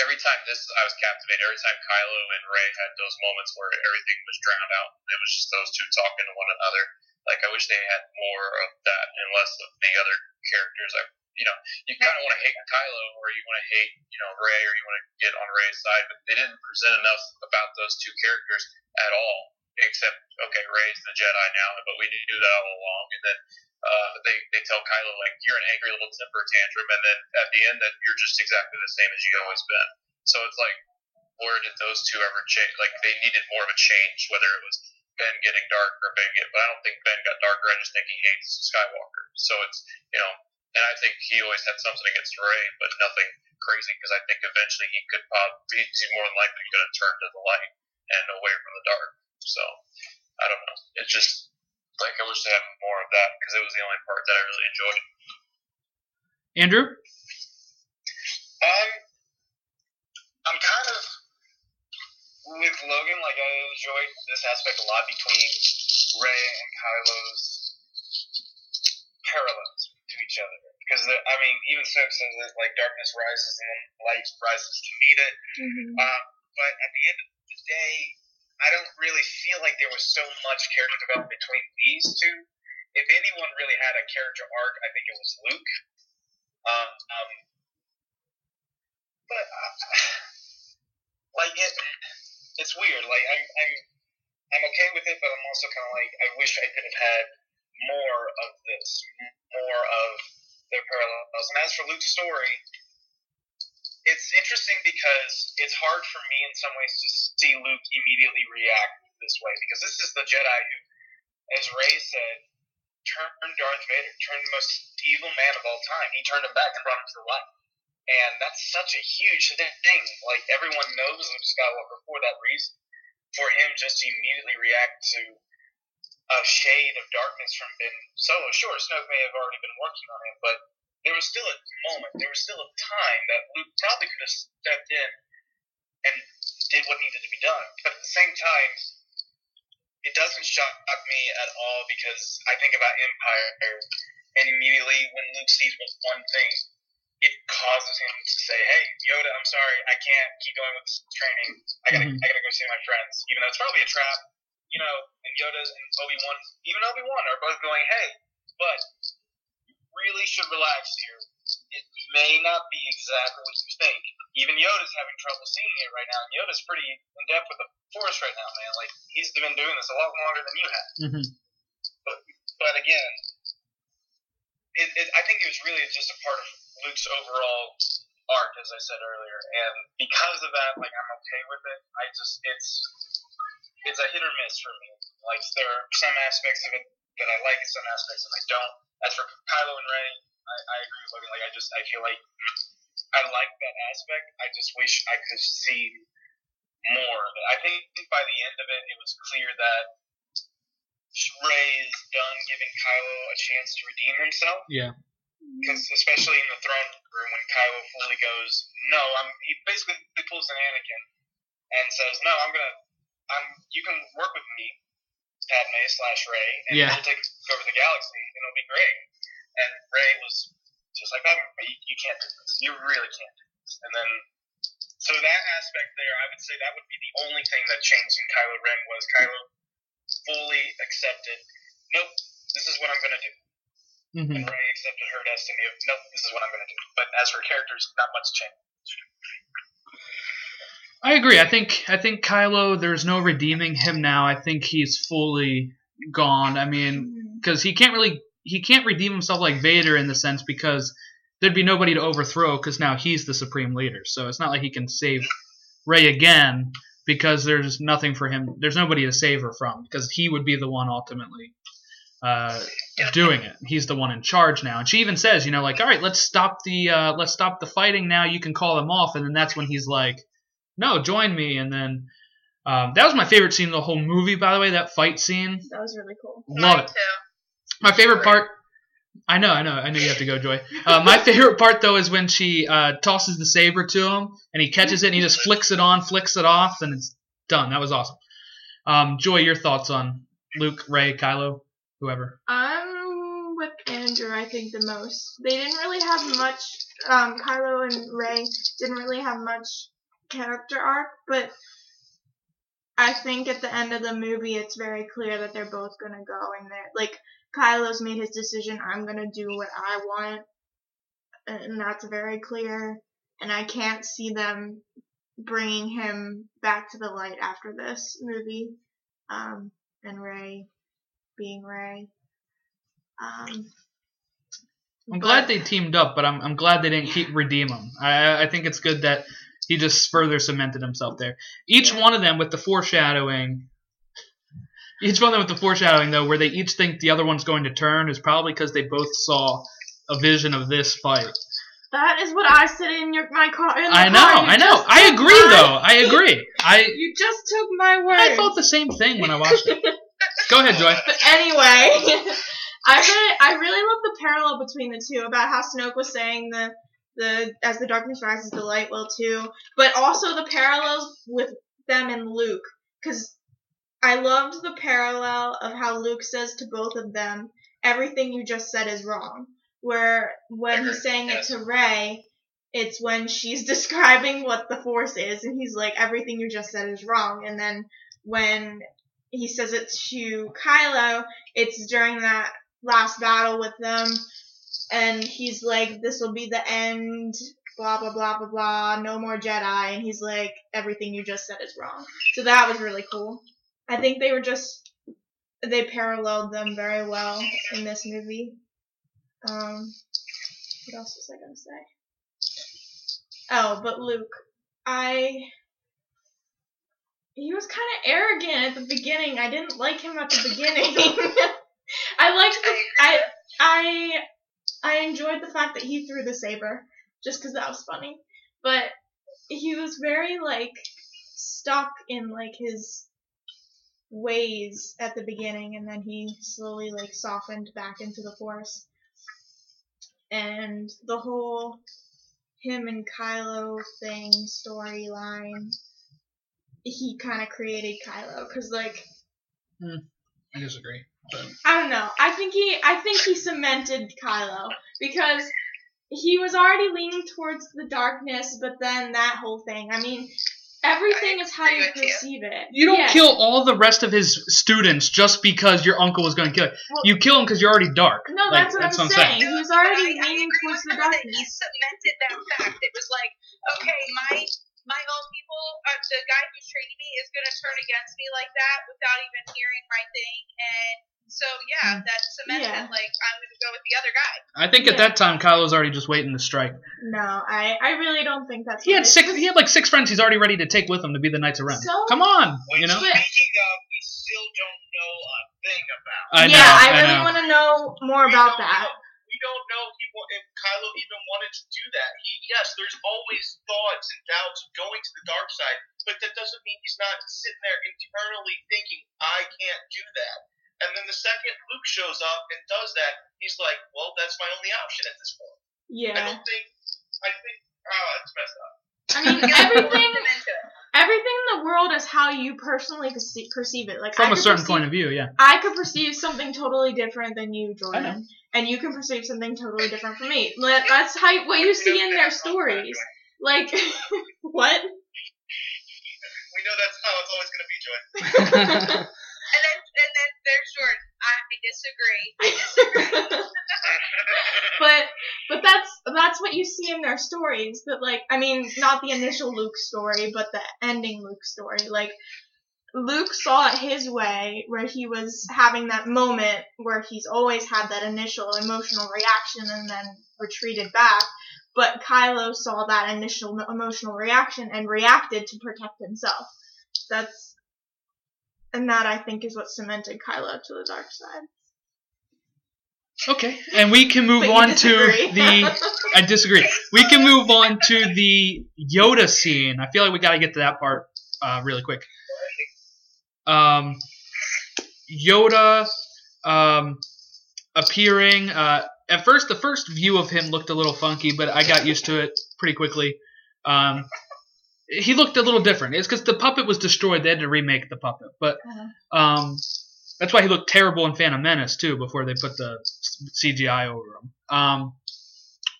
every time this I was captivated. Every time Kylo and Rey had those moments where everything was drowned out, it was just those two talking to one another. Like I wish they had more of that and less of the other characters. I, you know, you kind of want to hate Kylo or you want to hate, you know, Rey or you want to get on Rey's side, but they didn't present enough about those two characters at all. Except, okay, Rey's the Jedi now, but we knew that all along. And then uh, they they tell Kylo like you're an angry little temper tantrum, and then at the end that you're just exactly the same as you always been. So it's like, where did those two ever change? Like they needed more of a change, whether it was Ben getting darker, Ben get, but I don't think Ben got darker. I just think he hates Skywalker. So it's you know, and I think he always had something against Rey, but nothing crazy because I think eventually he could probably he's more than likely going to turn to the light and away from the dark. So I don't know. It's just like I wish they had more of that because it was the only part that I really enjoyed. Andrew? Um, I'm kind of with Logan. Like I enjoyed this aspect a lot between Rey and Kylo's parallels to each other. Because I mean, even says that like darkness rises and then light rises to meet it. Mm-hmm. Uh, but at the end of the day, I don't really feel like there was so much character development between these two. If anyone really had a character arc, I think it was Luke. Um, um, but uh, like it, it's weird. Like I'm, I'm, I'm okay with it, but I'm also kind of like I wish I could have had more of this, more of their parallels. And as for Luke's story, it's interesting because it's hard for me in some ways to see Luke immediately react this way because this is the Jedi who, as Rey said, turned Darth Vader, turned the most evil man of all time. He turned him back and brought him to life. And that's such a huge thing. Like everyone knows Luke Skywalker for that reason. For him just to immediately react to a shade of darkness from Ben Solo. Sure, Snoke may have already been working on him, but there was still a moment, there was still a time that Luke probably could have stepped in and did what needed to be done. But at the same time, it doesn't shock me at all because I think about Empire, and immediately when Luke sees one thing, it causes him to say, "Hey, Yoda, I'm sorry, I can't keep going with this training. I gotta, Mhm. I gotta go see my friends." Even though it's probably a trap, you know. And Yoda's and Obi Wan, even Obi Wan, are both going, "Hey, but you really should relax here. It may not be exactly what you think. Even Yoda's having trouble seeing it right now, and Yoda's pretty in depth with the Force right now, man. Like he's been doing this a lot longer than you have. Mm-hmm. But but again, it, it, I think it was really just a part of Luke's overall arc, as I said earlier, and because of that, like I'm okay with it. I just it's it's a hit or miss for me. Like there are some aspects of it that I like, and some aspects that I don't. As for Kylo and Rey, I, I agree with Logan. Like I just I feel like I like that aspect. I just wish I could see more of it. I think by the end of it, it was clear that Rey is done giving Kylo a chance to redeem himself. Yeah. Because especially in the throne room, when Kylo fully goes, no, I'm. He basically pulls an Anakin and says, no, I'm gonna, I'm. You can work with me, Padme slash Rey, and Yeah. we'll take over the galaxy, and it'll be great. And Rey was just like, that. You, you can't do this. You really can't do this. And then, so that aspect there, I would say that would be the only thing that changed in Kylo Ren was Kylo fully accepted. Nope, this is what I'm gonna do Mm-hmm. and Rey accepted her destiny of nope, this is what I'm going to do. But as for characters, not much change. I agree. I think I think Kylo. There's no redeeming him now. I think he's fully gone. I mean, because he can't really he can't redeem himself like Vader in the sense because there'd be nobody to overthrow because now he's the supreme leader. So it's not like he can save Rey again because there's nothing for him. There's nobody to save her from because he would be the one ultimately uh, doing it. He's the one in charge now. And she even says, you know, like, all right, let's stop the uh, let's stop the fighting now. You can call them off. And then that's when he's like, no, join me. And then Um, that was my favorite scene in the whole movie, by the way. That fight scene, That was really cool. love Mine it. too. My favorite part. I know, I know, I know you have to go, Joy. Uh, my favorite part though is when she uh, tosses the saber to him and he catches it and he just flicks it on, flicks it off, and it's done. That was awesome. Um, Joy, your thoughts on Luke, Rey, Kylo, whoever? I'm with Andrew, I think, the most. They didn't really have much, um, Kylo and Rey didn't really have much character arc, but I think at the end of the movie, it's very clear that they're both gonna go and they're, like, Kylo's made his decision, I'm gonna do what I want, and that's very clear, and I can't see them bringing him back to the light after this movie, um, and Rey being Rey. Um, I'm glad they teamed up, but I'm, I'm glad they didn't keep redeem him. I, I think it's good that he just further cemented himself there. Each one of them with the foreshadowing. Each one of them with the foreshadowing, though, where they each think the other one's going to turn, is probably because they both saw a vision of this fight. That is what I said in your my car. In I know, car. I know. I agree, my- though. I agree. I You just took my word. I felt the same thing when I watched it. Go ahead, Joy. But anyway, I really, I really love the parallel between the two about how Snoke was saying the the as the darkness rises, the light will too, but also the parallels with them and Luke, because I loved the parallel of how Luke says to both of them, "Everything you just said is wrong." Where when he's saying Yes. it to Rey, it's when she's describing what the Force is, and he's like, "Everything you just said is wrong," and then when he says it to Kylo, it's during that last battle with them, and he's like, "This will be the end." Blah blah blah blah blah. No more Jedi, and he's like, "Everything you just said is wrong." So that was really cool. I think they were just they paralleled them very well in this movie. Um, what else was I gonna say? Oh, but Luke, I he was kind of arrogant at the beginning. I didn't like him at the beginning. I liked the I I I enjoyed the fact that he threw the saber just because that was funny, but he was very like stuck in like his ways at the beginning, and then he slowly like softened back into the force. And the whole him and Kylo thing storyline, he kind of created Kylo because like hmm. I disagree. But I don't know. I think he I think he cemented Kylo because he was already leaning towards the darkness, but then that whole thing. I mean, everything is how you agree with you. perceive it. you don't Yes. kill all the rest of his students just because your uncle was going to kill it. Well- You kill him because you're already dark. No, Like, that's what I'm what saying. He was already I, I leaning agree towards the her that He cemented that fact. It was like, okay, my my own people, uh, the guy who's training me is gonna turn against me like that without even hearing my thing, and so yeah, mm. that cemented Yeah. like I'm gonna go with the other guy. I think at that time Kylo's already just waiting to strike. No, I I really don't think that's. He what had it six. is. He had like six friends. He's already ready to take with him to be the Knights of Ren. So- Come on, Which, you know. Speaking of, we still don't know a thing about. I know. yeah, I I really want to know more We about that. know- We don't know if, he, wa- if Kylo even wanted to do that. He, yes, there's always thoughts and doubts of going to the dark side, but that doesn't mean he's not sitting there internally thinking, I can't do that. And then the second Luke shows up and does that, he's like, well, that's my only option at this point. Yeah. I don't think, I think, oh, it's messed up. I mean everything. Everything in the world is how you personally perceive, perceive it. Like From a certain perceive- point of view, yeah. I could perceive something totally different than you, know. Jordan, and you can perceive something totally different from me. That's how what you see in their stories. Like what? We know that's how it's always going to be, Jordan. And then disagree. I disagree. but but that's that's what you see in their stories. But like I mean, not the initial Luke story, but the ending Luke story. Like Luke saw it his way, where he was having that moment where he's always had that initial emotional reaction and then retreated back. But Kylo saw that initial emotional reaction and reacted to protect himself. That's and that I think is what cemented Kylo to the dark side. okay, and we can move on disagree. to the. I disagree. We can move on to the Yoda scene. I feel like we got to get to that part uh, really quick. um, Yoda um, appearing. Uh, at first, the first view of him looked a little funky, but I got used to it pretty quickly. Um, he looked a little different. It's because the puppet was destroyed. They had to remake the puppet, but Uh-huh. um, that's why he looked terrible in Phantom Menace too. Before they put the CGI over him. Um,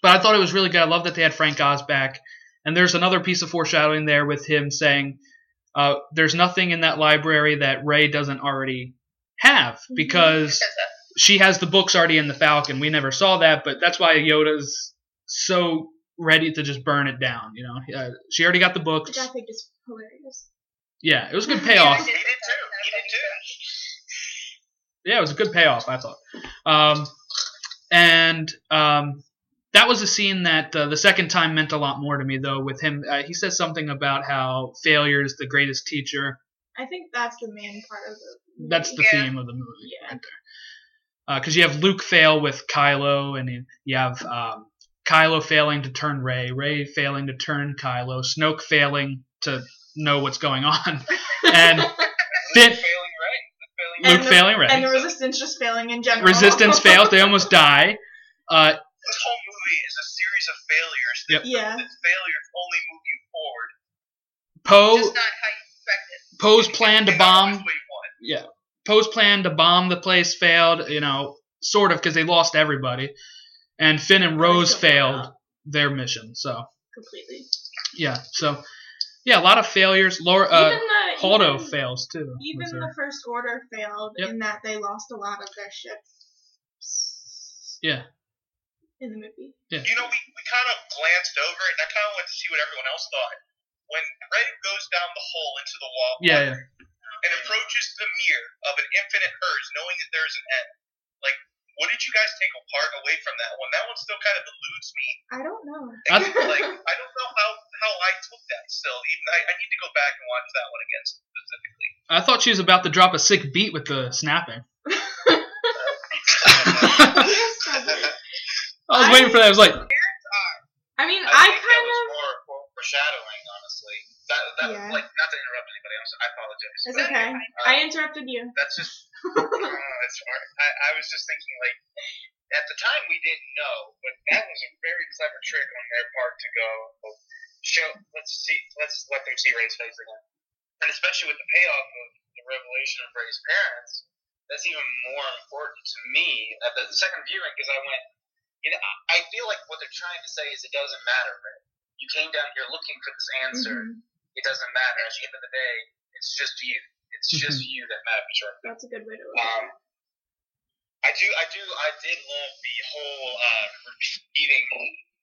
but I thought it was really good. I love that they had Frank Oz back. And there's another piece of foreshadowing there with him saying, uh, "There's nothing in that library that Rey doesn't already have because she has the books already in the Falcon. We never saw that, but that's why Yoda's so ready to just burn it down. You know, uh, she already got the books. Which I think is hilarious. Yeah, it was a good payoff. I He did did too. He did too. yeah, it was a good payoff, I thought. Um, and um, that was a scene that uh, the second time meant a lot more to me, though. With him, uh, he says something about how failure is the greatest teacher. I think that's the main part of the. Movie. That's the Yeah. theme of the movie Yeah. right there. Because you have Luke fail with Kylo, and you- you have um, Kylo failing to turn Rey, Rey failing to turn Kylo, Snoke failing to know what's going on, and Finn, Luke failing right. Luke failing Luke And the- failing Rey. and the resistance just failing in general. Resistance fails; they almost die. Uh, This whole movie is a series of failures. Yep. Yeah. That failures only move you forward. Poe Just not how you expected. Poe's plan to bomb always wait one. yeah. Poe's plan to bomb the place failed, you know, sort of because they lost everybody. And Finn and Rose failed failed their mission. So, completely. yeah. So, yeah, a lot of failures. Laura, uh, even the Holdo even, fails too. even with her- the first order failed Yep. in that they lost a lot of their ships Yeah. in the movie. You know, we, we kind of glanced over it, and I kind of went to see what everyone else thought. When Rey goes down the hole into the wall Yeah, yeah. and approaches the mirror of an infinite hers, knowing that there's an end, like, what did you guys take apart away from that one? That one still kind of eludes me. I don't know. I- like, I don't know how, how I took that still. Even I, I need to go back and watch that one again specifically. I thought she was about to drop a sick beat with the snapping. I was waiting for that. I was like, I mean, I, I, think kind was of. more for- foreshadowing, honestly. That, that Yeah. like not to interrupt anybody. I'm I apologize. It's But, okay. uh, I interrupted you. That's just. uh, it's smart. I, I was just thinking like. At the time, we didn't know, but that was a very clever trick on their part to go show. Let's see. Let's let them see Rey's face again, and especially with the payoff of the revelation of Rey's parents, that's even more important to me at the second viewing because I went. You know, I- feel like what they're trying to say is it doesn't matter, Rey. You came down here looking for this answer. Mhm. It doesn't matter. At the end of the day, it's just you. It's just Mhm. you that matters, right? That's a good way to look Um, at it. I do, I do, I did love the whole uh, repeating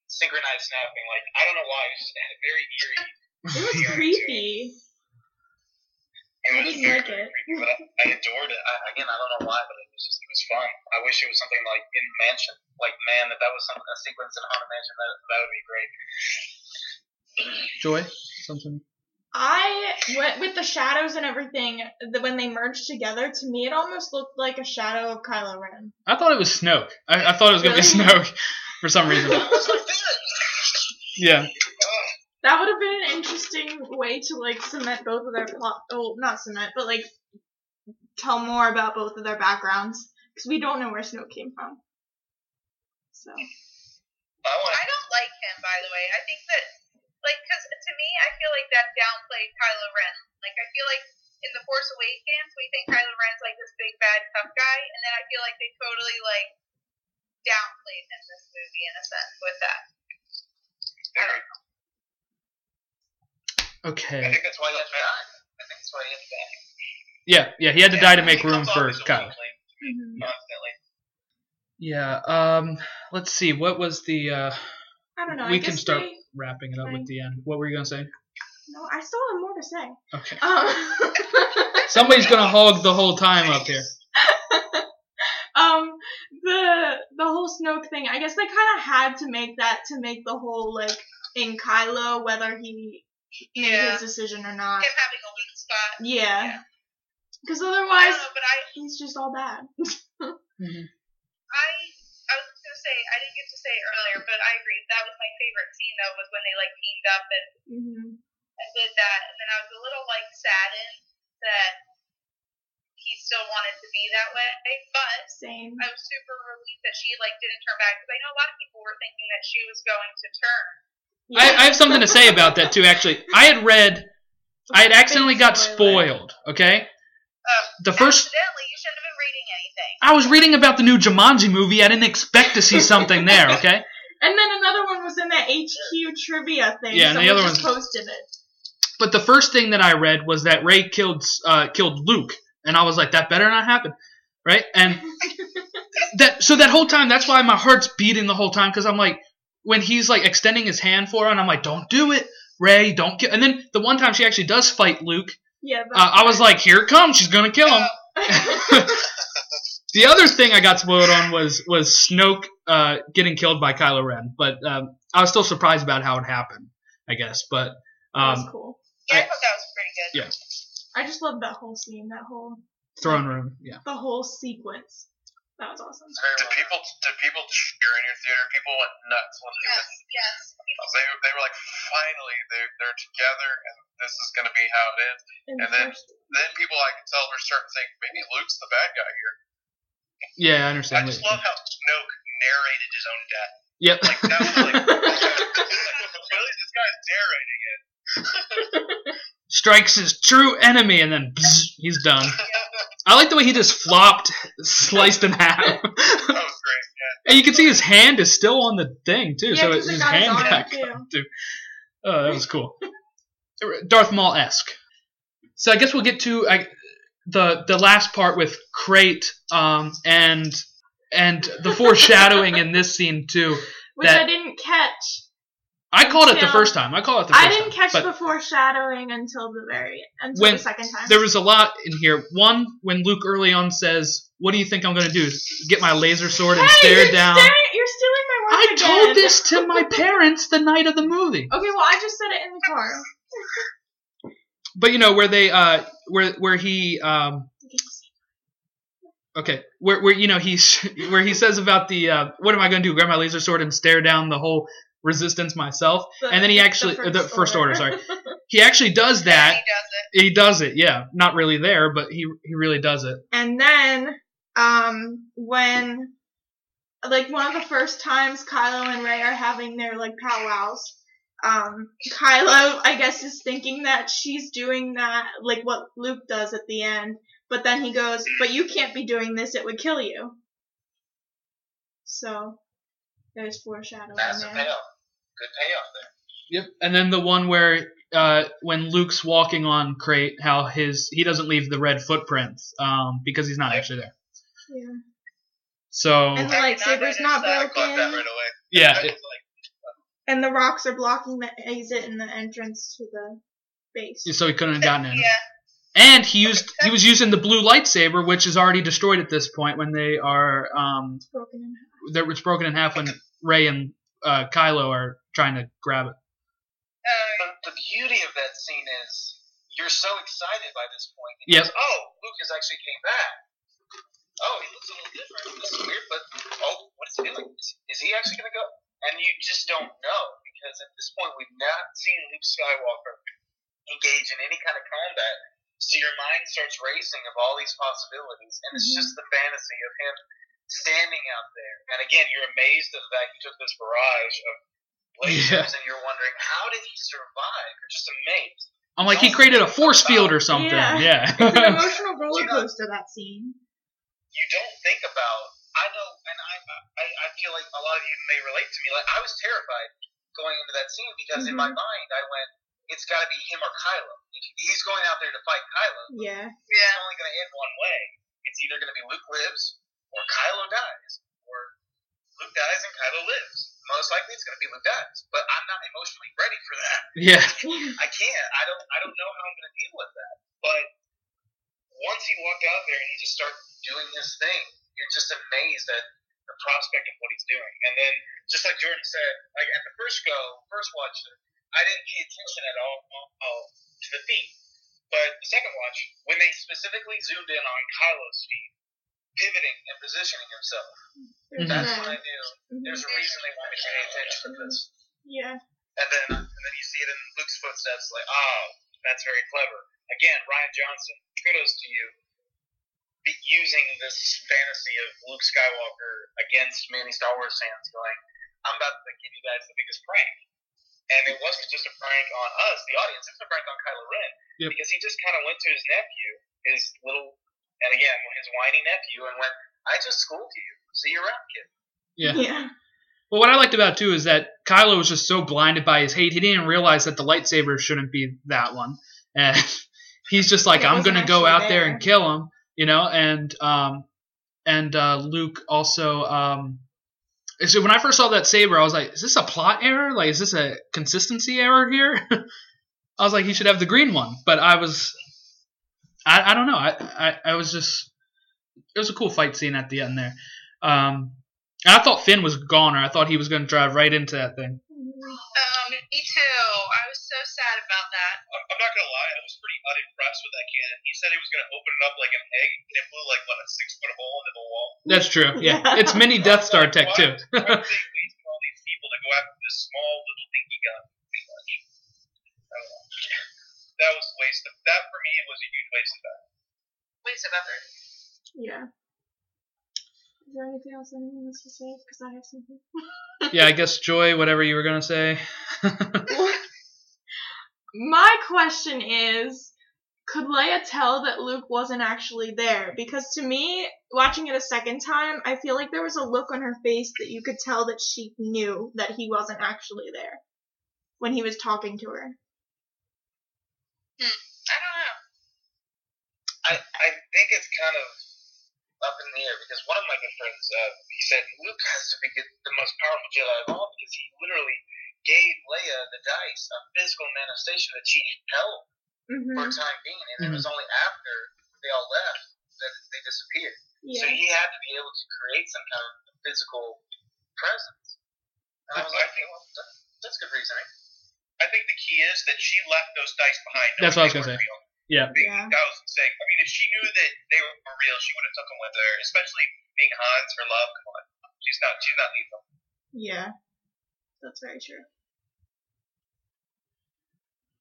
synchronized snapping. Like, I don't know why, it was just very eerie. It was creepy. It I was didn't very, like it. creepy, but I, I adored it. I, again, I don't know why, but it was just, it was fun. I wish it was something like in Mansion. Like, man, that that was some a sequence in Haunted Mansion. That that would be great. Joy? Something? I went with the shadows and everything. The, when they merged together, to me, it almost looked like a shadow of Kylo Ren. I thought it was Snoke. I, I thought it was going to be Really? Snoke for some reason. That was my feeling. Yeah. That would have been an interesting way to like cement both of their plot. Oh, not cement, but like tell more about both of their backgrounds because we don't know where Snoke came from. So I don't like him, by the way. I think that, like, because to me, I feel like that downplayed Kylo Ren. Like, I feel like in The Force Awakens, we think Kylo Ren's like this big bad tough guy, and then I feel like they totally like downplayed him in this movie in a sense with that. I. I Okay. think that's why he had to die. I think that's why he had to die. Yeah, yeah, he had to die to make room for as a Kylo. weakling mhm. Constantly. Yeah. Um. Let's see. What was the? uh I don't know. We I can guess start they- wrapping it up fine. with the end. What were you gonna say? no, I still have more to say. Okay. Um, Somebody's gonna hog the whole time up here. um, the the whole Snoke thing. I guess they kind of had to make that to make the whole like in Kylo whether he made Yeah. his decision or not. Him having a weak spot. Yeah. Because I otherwise, don't know, but I, he's just all bad. I, I was gonna say I didn't get to say it earlier, but I agree. That was my favorite scene though, was when they like teamed up and hmm and did that, and then I was a little like saddened that he still wanted to be that way. But Same. I was super relieved that she like didn't turn back because I know a lot of people were thinking that she was going to turn. I, I have something to say about that too. Actually, I had read, I had accidentally got spoiled. Okay, Uh, the first accidentally, you shouldn't have been reading anything. I was reading about the new Jumanji movie. I didn't expect to see something there. Okay, And then another one was in that HQ trivia thing. Yeah, and the Someone other just posted it. but the first thing that I read was that Rey killed uh, killed Luke, and I was like, that better not happen, right? And that so that whole time, that's why my heart's beating the whole time because I'm like, when he's like extending his hand for her, and I'm like, don't do it, Rey, don't kill. And then the one time she actually does fight Luke, Yeah. uh, I was like, here it comes, she's gonna kill him. the other thing I got spoiled on was was Snoke uh, getting killed by Kylo Ren, but um, I was still surprised about how it happened. I guess, but that was um, cool. Yeah, I, I- thought that was pretty good. Yeah. I just loved that whole scene, that whole throne room, yeah. the whole sequence. That was awesome. Did uh, people did people cheer in your theater? People went nuts when they Yes, were yes. they, they were like, finally they're they're together and this is gonna be how it ends. And the then- Then people I can tell were starting to think maybe Luke's the bad guy here. Yeah, I understand. I just love how Snoke narrated his own death. Yep. Like that was like, really, this guy's narrating it. Strikes his true enemy, and then bzz, he's done. I like the way he just flopped, sliced in half, That was great. Yeah. and you can see his hand is still on the thing too. yeah, so his it got his hand arm got too. Oh, that was cool. Darth Maul esque. So I guess we'll get to I, the the last part with Crait, um, and and the foreshadowing in this scene too. Which That- I didn't catch. I called it the first time. I call it the first I didn't time, catch the foreshadowing until the very until When the second time. there was a lot in here. One, when Luke early on says, "What do you think I'm going to do? Get my laser sword and hey, stare you're down?" Staring, you're stealing my I words told this to my parents the night of the movie. Okay, well I just said it in the car. But you know where they uh where where he um okay where where you know he's where he says about the uh what am I going to do? Grab my laser sword and stare down the whole resistance myself. The- And then he the actually uh, the first order, sorry. He actually does And that. he does it. He does it. Yeah, not really there, but he he really does it. And then, um, when, like, one of the first times Kylo and Rey are having their, like, powwows, um, Kylo, I guess, is thinking that she's doing that, like, what Luke does at the end, but then he goes, but you can't be doing this, it would kill you. So, there's foreshadowing Massive there. payoff. Good payoff there. Yep. And then the one where uh, when Luke's walking on Crait, how his he doesn't leave the red footprints um, because he's not actually there. Yeah. So And the I did not lightsaber's not that. That broken, right away. yeah, it- and the rocks are blocking the exit and the entrance to the base. so he couldn't have gotten in. Yeah. And he used he was using the blue lightsaber, which is already destroyed at this point when they are um broken in half. that it's broken in half when Rey and uh, Kylo are trying to grab it. Uh, The, the beauty of that scene is you're so excited by this point. And Yep. you oh, Luke has actually came back. Oh, he looks a little different. This is weird, but oh, what is he doing? Is, is he actually going to go? And you just don't know because at this point we've not seen Luke Skywalker engage in any kind of combat. So your mind starts racing of all these possibilities, and it's Mhm. just the fantasy of him standing out there. And again, you're amazed at the fact he took this barrage of lasers, Yeah. and you're wondering how did he survive? You're just amazed. I'm like he created a force field or something. Yeah. Yeah. It's an emotional roller coaster, that scene. You don't think about. I know, and I, I, I feel like a lot of you may relate to me. Like I was terrified going into that scene because in my mm-hmm. mind I went, it's got to be him or Kylo. He's going out there to fight Kylo. Yeah. It's yeah. only going to end one way. It's either going to be Luke lives or Kylo dies, or Luke dies and Kylo lives. Most likely, it's going to be Luke dies. But I'm not emotionally ready for that. yeah. I can't. I don't. I don't know how I'm going to deal with that. But once he walked out there and he just started doing his thing, you're just amazed at the prospect of what he's doing. And then, just like Jordan said, like at the first go, first watch, I didn't pay attention at all, to the feet. But the second watch, when they specifically zoomed in on Kylo's feet, pivoting and positioning himself, There's that's that. when I knew mm-hmm. there's a reason they want me to pay attention to this. Yeah. And then and then you see it in Luke's footsteps, like, oh, that's very clever. Again, Rian Johnson, kudos to you. be using this fantasy of Luke Skywalker against many Star Wars fans, going, "I'm about to give you guys the biggest prank." And it wasn't just a prank on us, the audience. It was a prank on Kylo Ren Yep. because he just kind of went to his nephew, his little, and again his whiny nephew, and went, "I just schooled you. See you around, kid." Yeah. Yeah. Well, what I liked about it, too is that Kylo was just so blinded by his hate, he didn't realize that the lightsaber shouldn't be that one, and he's just like, It "I'm gonna go out there there. and kill him," you know. And um, and uh, Luke also um, so when I first saw that saber, I was like, "Is this a plot error? Like, is this a consistency error here?" I was like, "He should have the green one," but I was, I, I don't know. I, I I was just, it was a cool fight scene at the end there. Um, and I thought Finn was a goner. I thought he was going to drive right into that thing. Um, me too. I was so sad about that. I'm I'm not gonna lie, I was pretty unimpressed with that cannon. He said he was gonna open it up like an egg, and it blew like what a six foot hole into the wall. That's true. Yeah, Yeah. it's mini Death Star tech Why- too. Why would they waste all these people to go after this small little dinky gun? Pretty much. I don't know. That was a waste of that for me. It was a huge waste of time. Waste of effort. Yeah. Is there anything else anyone wants to say? Because I have something. yeah, I guess Joy, whatever you were going to say. My question is could Leia tell that Luke wasn't actually there? Because to me, watching it a second time, I feel like there was a look on her face that you could tell that she knew that he wasn't actually there when he was talking to her. I don't know. I, I think it's kind of up in the air because one of my good friends, uh, he said Luke has to be the most powerful Jedi of all because he literally gave Leia the dice, a physical manifestation that she held Mm-hmm. for a time being, and it was only after they all left that they disappeared. Yeah. So he had to be able to create some kind of physical presence. And I was like, okay, well, that's good reasoning. I think the key is that she left those dice behind. That's what I was gonna say. weren't real. Yeah. Yeah. That was sick. I mean, if she knew that they were real, she would have took them with her. Especially being Hans, her love. Come on, she's not. She's not lethal. Yeah. That's very true.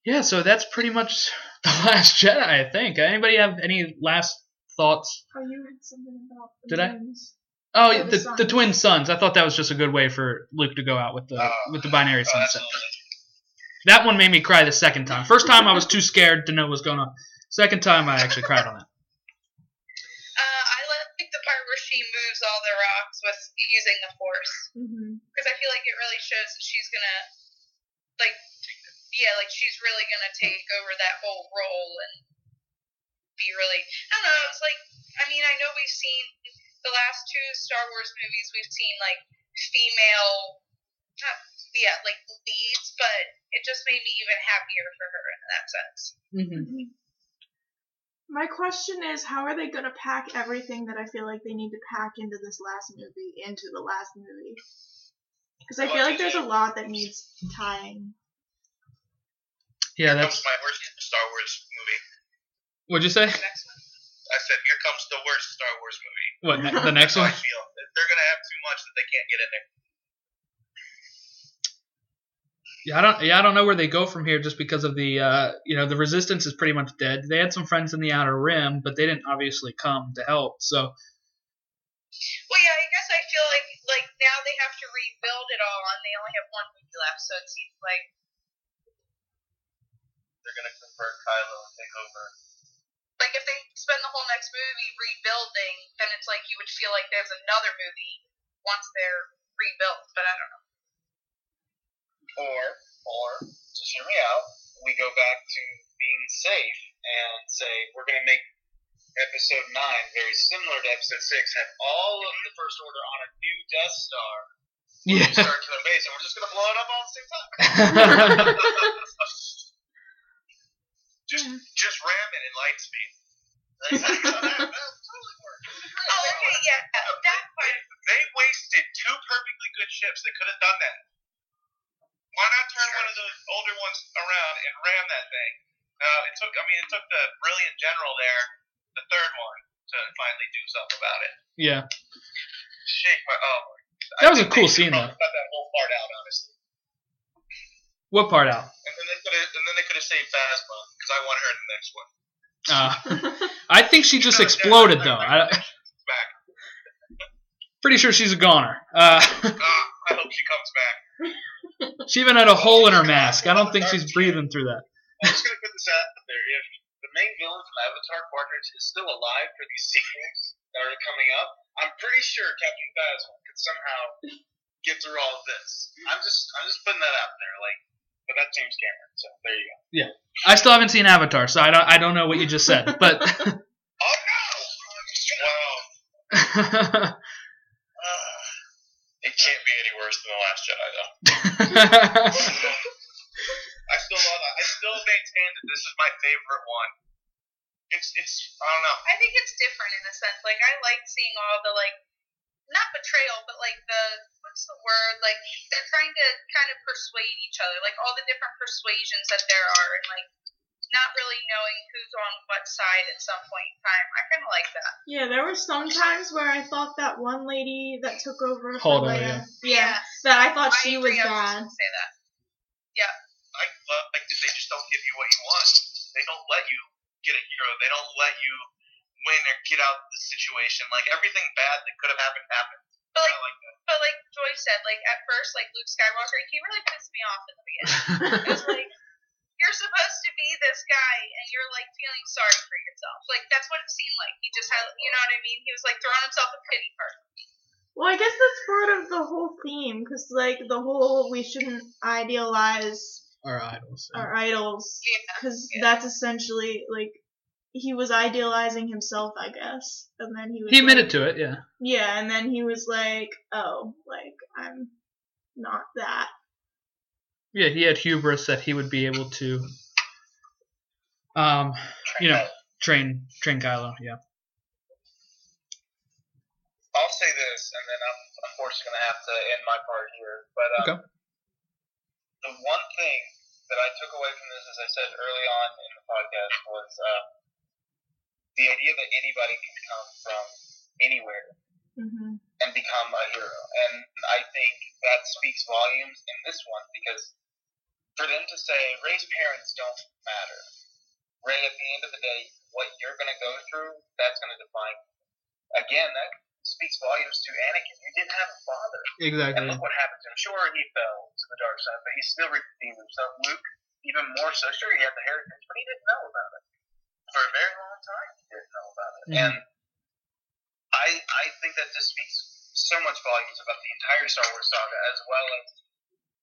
Yeah, so that's pretty much the Last Jedi, I think. Anybody have any last thoughts? Oh, you had something about the Did I? twins. Oh, Oh, the the, the twin sons. I thought that was just a good way for Luke to go out with the Oh. with the binary Oh, sunset. absolutely. That one made me cry the second time. First time I was too scared to know what was going on. Second time I actually cried on that. Uh, I like the part where she moves all the rocks with using the force Mm-hmm. because I feel like it really shows that she's gonna, like, yeah, like she's really gonna take over that whole role and be really. I don't know. It's like I mean I know we've seen the last two Star Wars movies. We've seen like female, not, yeah, like leads, but it just made me even happier for her in that sense. Mm-hmm. My question is, how are they going to pack everything that I feel like they need to pack into this last movie into the last movie? Because I feel like there's a lot that needs tying. Yeah, that's. comes my worst Star Wars movie. What'd you say? Next one. I said, here comes the worst Star Wars movie. What ne- the next one? I feel. They're gonna have too much that they can't get in there. Yeah, I don't. Yeah, I don't know where they go from here, just because of the. Uh, you know, the resistance is pretty much dead. They had some friends in the Outer Rim, but they didn't obviously come to help. So Well, yeah, I guess I feel like like now they have to rebuild it all, and they only have one movie left, so it seems like They're gonna convert Kylo and take over. like if they spend the whole next movie rebuilding, then it's like you would feel like there's another movie once they're rebuilt. But I don't know. Or, or, just hear me out, we go back to being safe and say, we're going to make episode 9 very similar to episode 6, have all of the First Order on a new Death Star, yeah. start to their base, and we're just going to blow it up all at the same time. just, just ram it in light speed. that totally works. Oh, okay, yeah, that part. They wasted two perfectly good ships that could have done that. Why not turn one of those older ones around and ram that thing? Uh, it took, I mean, it took the brilliant general there, the third one, to finally do something about it. yeah. Shake my, oh my. That was a cool scene, though. Cut that whole part out, honestly. What part out? And then they could have, and then they could have saved Phasma because I want her in the next one. Uh, I think she just exploded though. I, Back. pretty sure she's a goner. Uh, Ah, I hope she comes back. She even had a hole in her mask. I don't think she's breathing through that. I'm just gonna put this out there. If the main villain from Avatar, Quadrant, is still alive for these sequels that are coming up, I'm pretty sure Captain Phasma could somehow get through all of this. I'm just, I'm just putting that out there. Like, but that's James Cameron. So there you go. Yeah, I still haven't seen Avatar, so I don't. I don't know what you just said, but Oh no! Wow. It can't be any worse than the Last Jedi, though. I still love it. I still maintain that this is my favorite one. It's, it's, I don't know. I think it's different in a sense. Like I like seeing all the like not betrayal, but like the what's the word? Like they're trying to kind of persuade each other, like all the different persuasions that there are, and like not really knowing who's on what side at some point in time. I kind of like that. Yeah, there were some times where I thought that one lady that took over for Hold on, Leia, yeah. yeah, that I thought I she was agree, I was bad. gonna say that. Yeah. I love, like, they just don't give you what you want. They don't let you get a hero. They don't let you win or get out of the situation. Like, everything bad that could have happened happened. But like, like that. but like Joy said, like at first, like Luke Skywalker, he really pissed me off in the beginning. It was like you're supposed to be this guy, and you're like feeling sorry for yourself. Like that's what it seemed like. He just had, you know what I mean? He was like throwing himself a pity party. Well, I guess that's part of the whole theme, because like the whole we shouldn't idealize Our idols. our idols, Yeah. because Yeah. that's essentially like he was idealizing himself, I guess, and then he was He like, admitted to it, yeah. Yeah, and then he was like, "Oh, like I'm not that." Yeah, he had hubris that he would be able to, um, you know, train train Kylo. Yeah. I'll say this, and then I'm unfortunately going to have to end my part here. But um, Okay. the one thing that I took away from this, as I said early on in the podcast, was uh, the idea that anybody can come from anywhere hmm and become a hero. And I think that speaks volumes in this one because for them to say Rey's parents don't matter. Rey, at the end of the day, what you're going to go through, that's going to define. you. Again, that speaks volumes to Anakin. You didn't have a father. Exactly. And look what happened to him. Sure, he fell to the dark side, but he still redeemed himself. Luke, even more so. Sure, he had the heritage, but he didn't know about it. For a very long time, he didn't know about it. Mhm. And I, I think that just speaks so much volumes about the entire Star Wars saga, as well as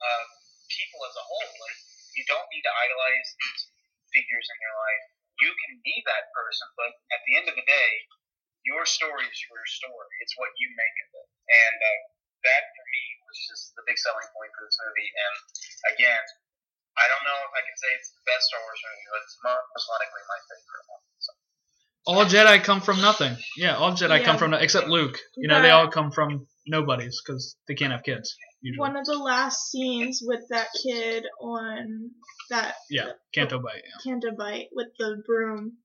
um, people as a whole. Like, you don't need to idolize these figures in your life. You can be that person, but at the end of the day, your story is your story. It's what you make of it. And uh, that, for me, was just the big selling point for this movie. And again, I don't know if I can say it's the best Star Wars movie, but it's most likely my favorite one. So, All Jedi come from nothing. Yeah, all Jedi Yeah. come from no- except Luke. You know, they all come from nobodies because they can't have kids. Usually. One of the last scenes with that kid on that Yeah, Canto Bight. Yeah. Canto Bight with the broom,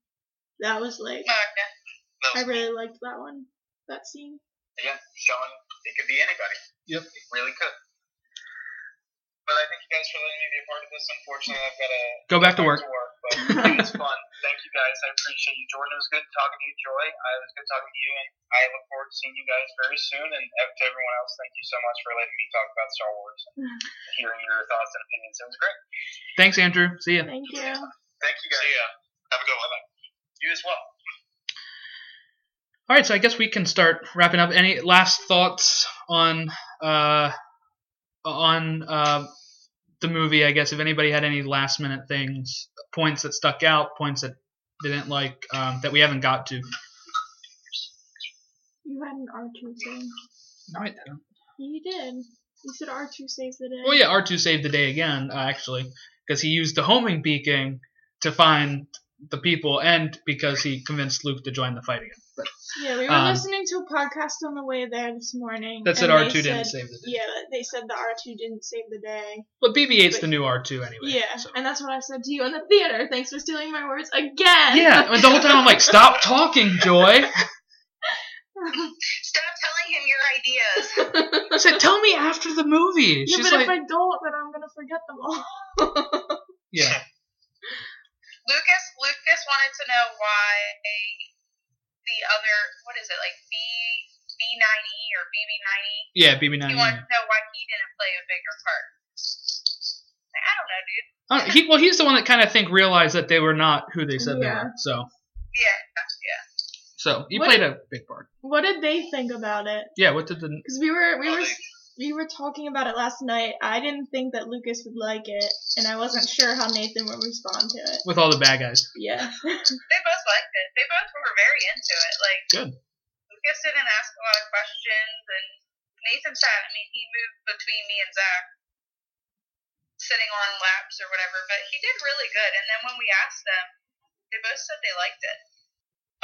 that was like oh, Okay. that was I really liked that one. That scene. again, showing it could be anybody. Yep. It really could. But I thank you guys for letting me be a part of this. Unfortunately, I've got to Go back to work. but it was fun. Thank you guys. I appreciate you, Jordan. It was good talking to you, Joy. I it was good talking to you, and I look forward to seeing you guys very soon. And to everyone else, thank you so much for letting me talk about Star Wars and hearing your thoughts and opinions. It was great. Thanks, Andrew. See ya. Thank you. Thank you guys. See ya. Have a good one. You as well. All right, so I guess we can start wrapping up. Any last thoughts on uh, on uh, the movie? I guess if anybody had any last minute things, points that stuck out, points that they didn't like, um, that we haven't got to. You had an R two thing. No, I didn't. You did. You said R two saves the day. Well, yeah, R2 saved the day again, uh, actually, because he used the homing beacon to find the people, and because he convinced Luke to join the fight again. But Yeah, we were Um, listening to a podcast on the way there this morning. that said R2 they didn't save the day. Yeah, they said the R2 didn't save the day. But BB-8's the new R2 anyway. Yeah, so. and that's what I said to you in the theater. Thanks for stealing my words again. Yeah, and the whole time I'm like, stop talking, Joy. Stop telling him your ideas. I said, tell me after the movie. yeah, She's but like, if I don't, then I'm gonna forget them all. yeah. Lucas Lucas wanted to know why the other what is it like B B ninety or BB ninety? Yeah, BB He nine. wanted to know why he didn't play a bigger part. Like, I don't know, dude. Uh, he well, he's the one that kind of think realized that they were not who they said they were. So Yeah, yeah. so he What- played a big part. What did they think about it? Yeah. What did the Because we were we Oh, were they- we were talking about it last night. I didn't think that Lucas would like it, and I wasn't sure how Nathan would respond to it. with all the bad guys? Yeah. They both liked it. They both were very into it. Like Good. Lucas didn't ask a lot of questions, and Nathan sat. I mean, he moved between me and Zach, sitting on laps or whatever. But he did really good. And then when we asked them, they both said they liked it.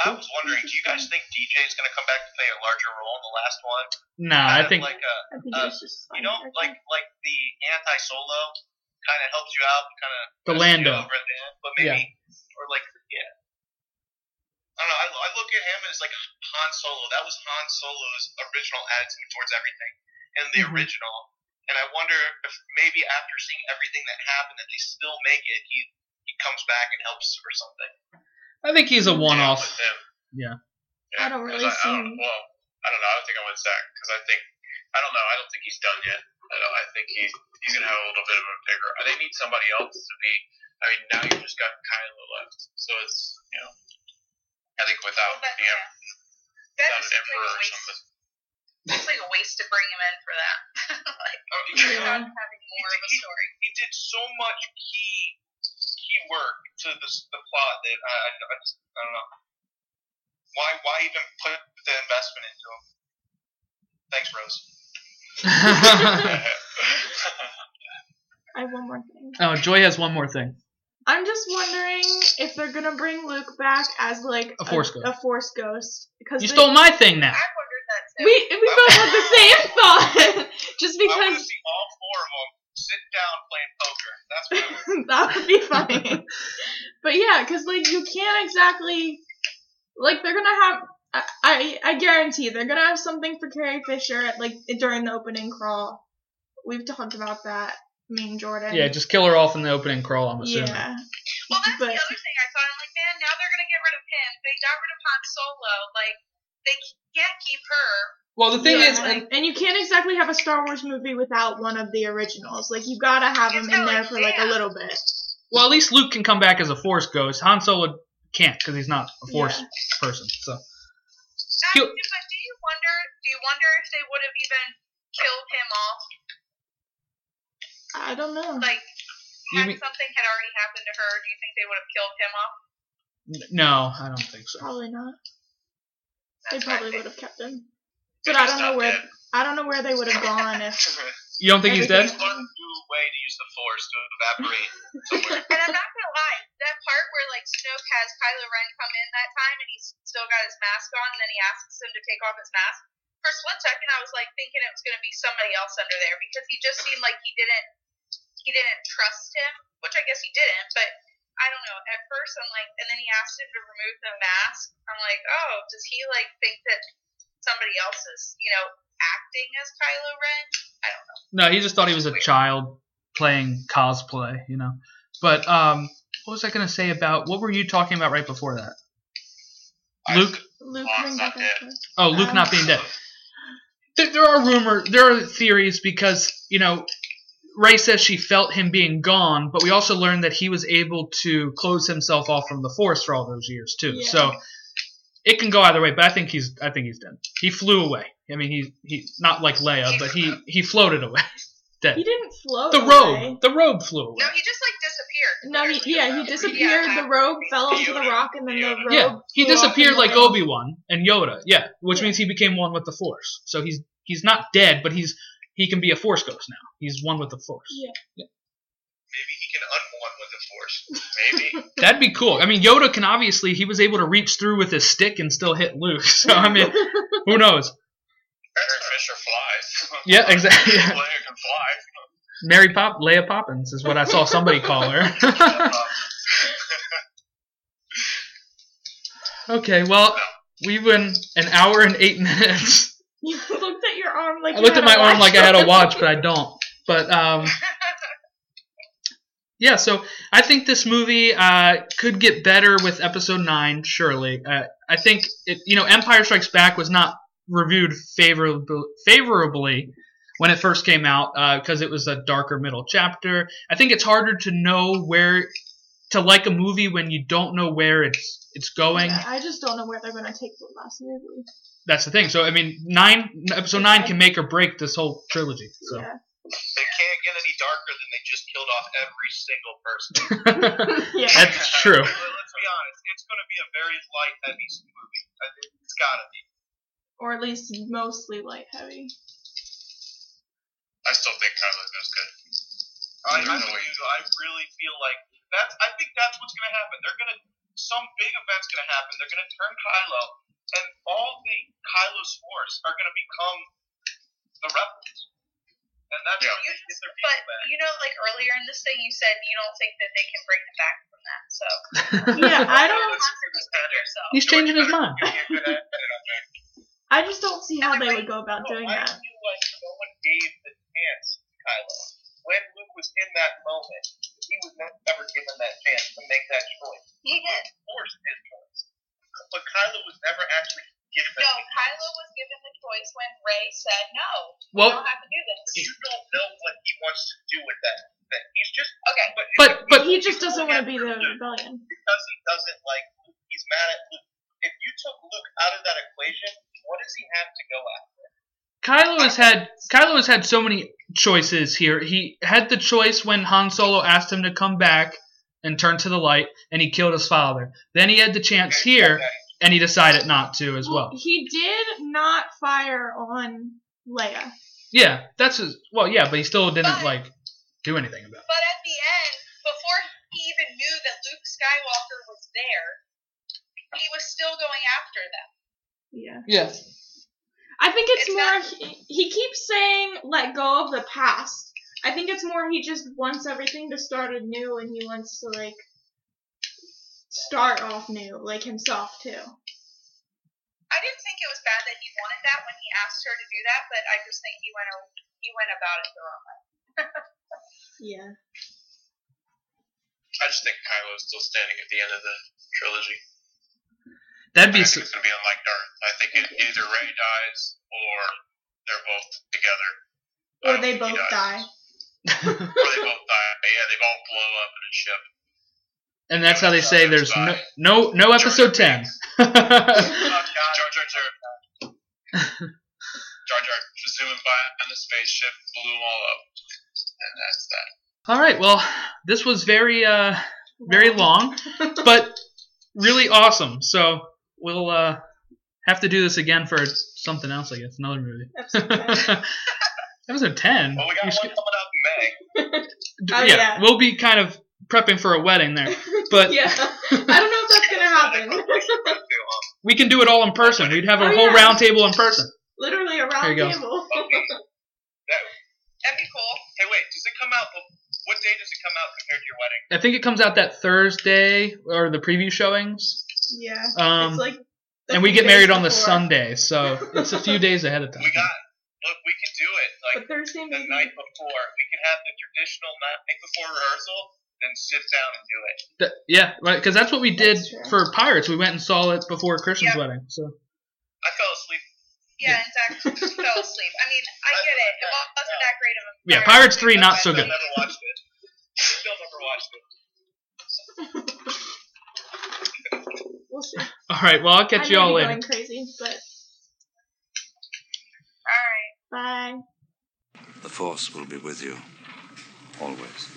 I was wondering, do you guys think DJ is going to come back to play a larger role in the last one? Nah, I Kind of think like a, I think Uh, it was you fun. know, like like the anti-solo kind of helps you out, kind of The Lando. over at the end, but maybe or like yeah. I don't know. I, I look at him as like Han Solo. That was Han Solo's original attitude towards everything in the Mhm. original. And I wonder if maybe after seeing everything that happened, that they still make it, he he comes back and helps or something. I think he's a one-off. with him. Yeah. I don't really I, see I him. don't, well, I don't know. I don't think I'm with Zach because I think I don't know. I don't think he's done yet. I, don't, I think he's he's gonna have a little bit of a bigger. They need somebody else to be. I mean, now you've just got Kylo left, so it's you know. I think without But, him, yeah. That without an emperor or something. It's like a waste to bring him in for that. like, Oh, Yeah. without having more of a story. he did so much key key work to this, the plot that I, I, I just I don't know. Why why even put the investment into him? Thanks, Rose. I have one more thing. oh, Joy has one more thing. I'm just wondering if they're gonna bring Luke back as like A Force ghost. A Force ghost. Because You they- stole my thing now. I wondered that too. We we both had the same thought. just because. I want to because see all four of them sit down playing poker. That's what I want. that would be funny. but yeah, because like you can't exactly like they're gonna have. I, I I guarantee they're gonna have something for Carrie Fisher at like during the opening crawl. We've talked about that. Me and Jordan. Yeah, just kill her off in the opening crawl. I'm assuming. yeah. Well, that's But- the other thing I thought. I'm like, man, now they're gonna get rid of him. They got rid of Han Solo. Like, they can't keep her. Well, the thing Yeah, is, and, and you can't exactly have a Star Wars movie without one of the originals. Like you gotta have them in there like for like a little bit. well, at least Luke can come back as a Force ghost. Han Solo can't because he's not a Force Yeah. person. So That, but do you wonder? Do you wonder if they would have even killed him off? I don't know. Like, had mean- something had already happened to her, do you think they would have killed him off? n- no, I don't think so. Probably not. They That's what I probably would have kept him. If But I don't know where dead. I don't know where they would have gone if You don't think he's dead? Everything- new way to use the Force to evaporate somewhere. And I'm not gonna lie, that part where like Snoke has Kylo Ren come in that time and he's still got his mask on, and then he asks him to take off his mask. For a split second, I was like thinking it was gonna be somebody else under there because he just seemed like he didn't he didn't trust him, which I guess he didn't, but I don't know. At first, I'm like, and then he asked him to remove the mask. I'm like, oh, does he like think that somebody else is, you know, acting as Kylo Ren? I don't know. No, he just thought he was a child playing cosplay, you know. But um, what was I gonna say about what were you talking about right before that? Luke. Luke Han's being not back dead. Oh, Luke Um, not being dead. There, there are rumors, there are theories because you know, Rey says she felt him being gone, but we also learned that he was able to close himself off from the Force for all those years too. Yeah. So it can go either way, but I think he's I think he's dead. He flew away. I mean, he he not like Leia, but he he floated away. Dead. He didn't float. The away. robe, the robe flew away. No, he just like disappeared. No, he, literally. yeah, he disappeared. Yeah. The robe fell onto the rock, and then the Yoda. robe. Yeah, he flew disappeared in like. Obi Wan and Yoda. Yeah, which Yeah. means he became one with the Force. So he's he's not dead, but he's he can be a Force ghost now. He's one with the Force. Yeah. Maybe he can unone with the Force. Maybe. That'd be cool. I mean, Yoda can obviously he was able to reach through with his stick and still hit Luke. So I mean, who knows? Carrie Fisher flies. Yeah, exactly. Leia can fly. Mary Pop Leia Poppins is what I saw somebody call her. okay, well we've been an hour and eight minutes. You looked at your arm like I you looked had at my a arm watch like I had a watch, but I don't. But um, yeah, so I think this movie uh, could get better with episode nine. Surely, uh, I think it. You know, Empire Strikes Back was not reviewed favorably favorably when it first came out because it was a darker middle chapter. I think it's harder to know where to like a movie when you don't know where it's it's going. Yeah, I just don't know where they're gonna take the last movie. That's the thing. So I mean, nine episode nine can make or break this whole trilogy. So. Yeah. Darker than they just killed off every single person. yeah. That's true. Let's be honest. It's going to be a very light, heavy movie. It's got to be. or at least mostly light heavy. I still think Kylo Ren's good. I, I, no way think. I really feel like that's. I think that's what's going to happen. They're going to. Some big event's going to happen. They're going to turn Kylo, and all the Kylo's Force are going to become the rebels. And that's Yeah. what You, but big event. you know, like earlier in this thing, you said you don't think that they can bring him back from that. So Yeah, I don't. contradict yourself. He's changing his mind. Give me a good edit on there. I just don't see how they would go about No, doing I that. feel like no one gave the chance to Kylo. When Luke was in that moment, he was never given that chance to make that choice. He did. Forced his choice. But Kylo was never actually given No, Kylo was given the choice when Rey said no. you Well, don't have to do this. You don't know what he wants to do with that thing. He's just Okay. but, But but He just doesn't want to be the rebellion. because he doesn't like Luke, he's mad at Luke. If you took Luke out of that equation, what does he have to go after? Kylo has had Kylo has had so many choices here. He had the choice when Han Solo asked him to come back and turn to the light, and he killed his father. Then he had the chance here, and he decided not to as well. He did not fire on Leia. Yeah, that's his. Well, yeah, but he still didn't But- like do anything about it. But at the end, before he even knew that Luke Skywalker was there, he was still going after them. Yeah. Yeah. I think it's, It's more. not- He, he keeps saying let go of the past. I think it's more he just wants everything to start anew, and he wants to like start off new, like himself too. I didn't think it was bad that he wanted that when he asked her to do that, but I just think he went he went about it the wrong way. Yeah. I just think Kylo is still standing at the end of the trilogy. That'd I be. think s- it's going to be unlike Darth. I think it, either Rey dies or they're both together. Or they both die. Or they both die. Yeah, they both blow up in a ship. And that's how they say there's no no no episode ten. Jar Jar Jar. Jar Jar just zooming by on the spaceship, blew them all up, and that's that. All right. Well, this was very uh very long, but really awesome. So we'll uh have to do this again for something else. I guess another movie. Episode 10. Episode ten. Well, we got You one skip- coming out in May. Oh, yeah, yeah. we'll be kind of prepping for a wedding there, but yeah. I don't know if that's gonna happen. we can do it all in person. We'd have a Oh, whole yeah. round table in person. Literally a round There round you go. table. That'd be cool. Hey, wait, does it come out? What day does it come out compared to your wedding? I think it comes out that Thursday or the preview showings, yeah. Um, it's like. and we get married days on the. Sunday, so it's a few days ahead of time. We got. Look, we can do it like But Thursday the night before. We can have the traditional night before rehearsal, then sit down and do it. Th- yeah, right. Because that's what we did for Pirates. We went and saw it before Christian's Yeah. wedding. So I fell asleep. Yeah, and Zach fell asleep. I mean, I get it. It wasn't that great of a. yeah, Pirates three not so Still good. never watched it. Still never watched it. We'll see. All right. Well, I'll catch may you all be later. going crazy, but All right. bye. The Force will be with you always.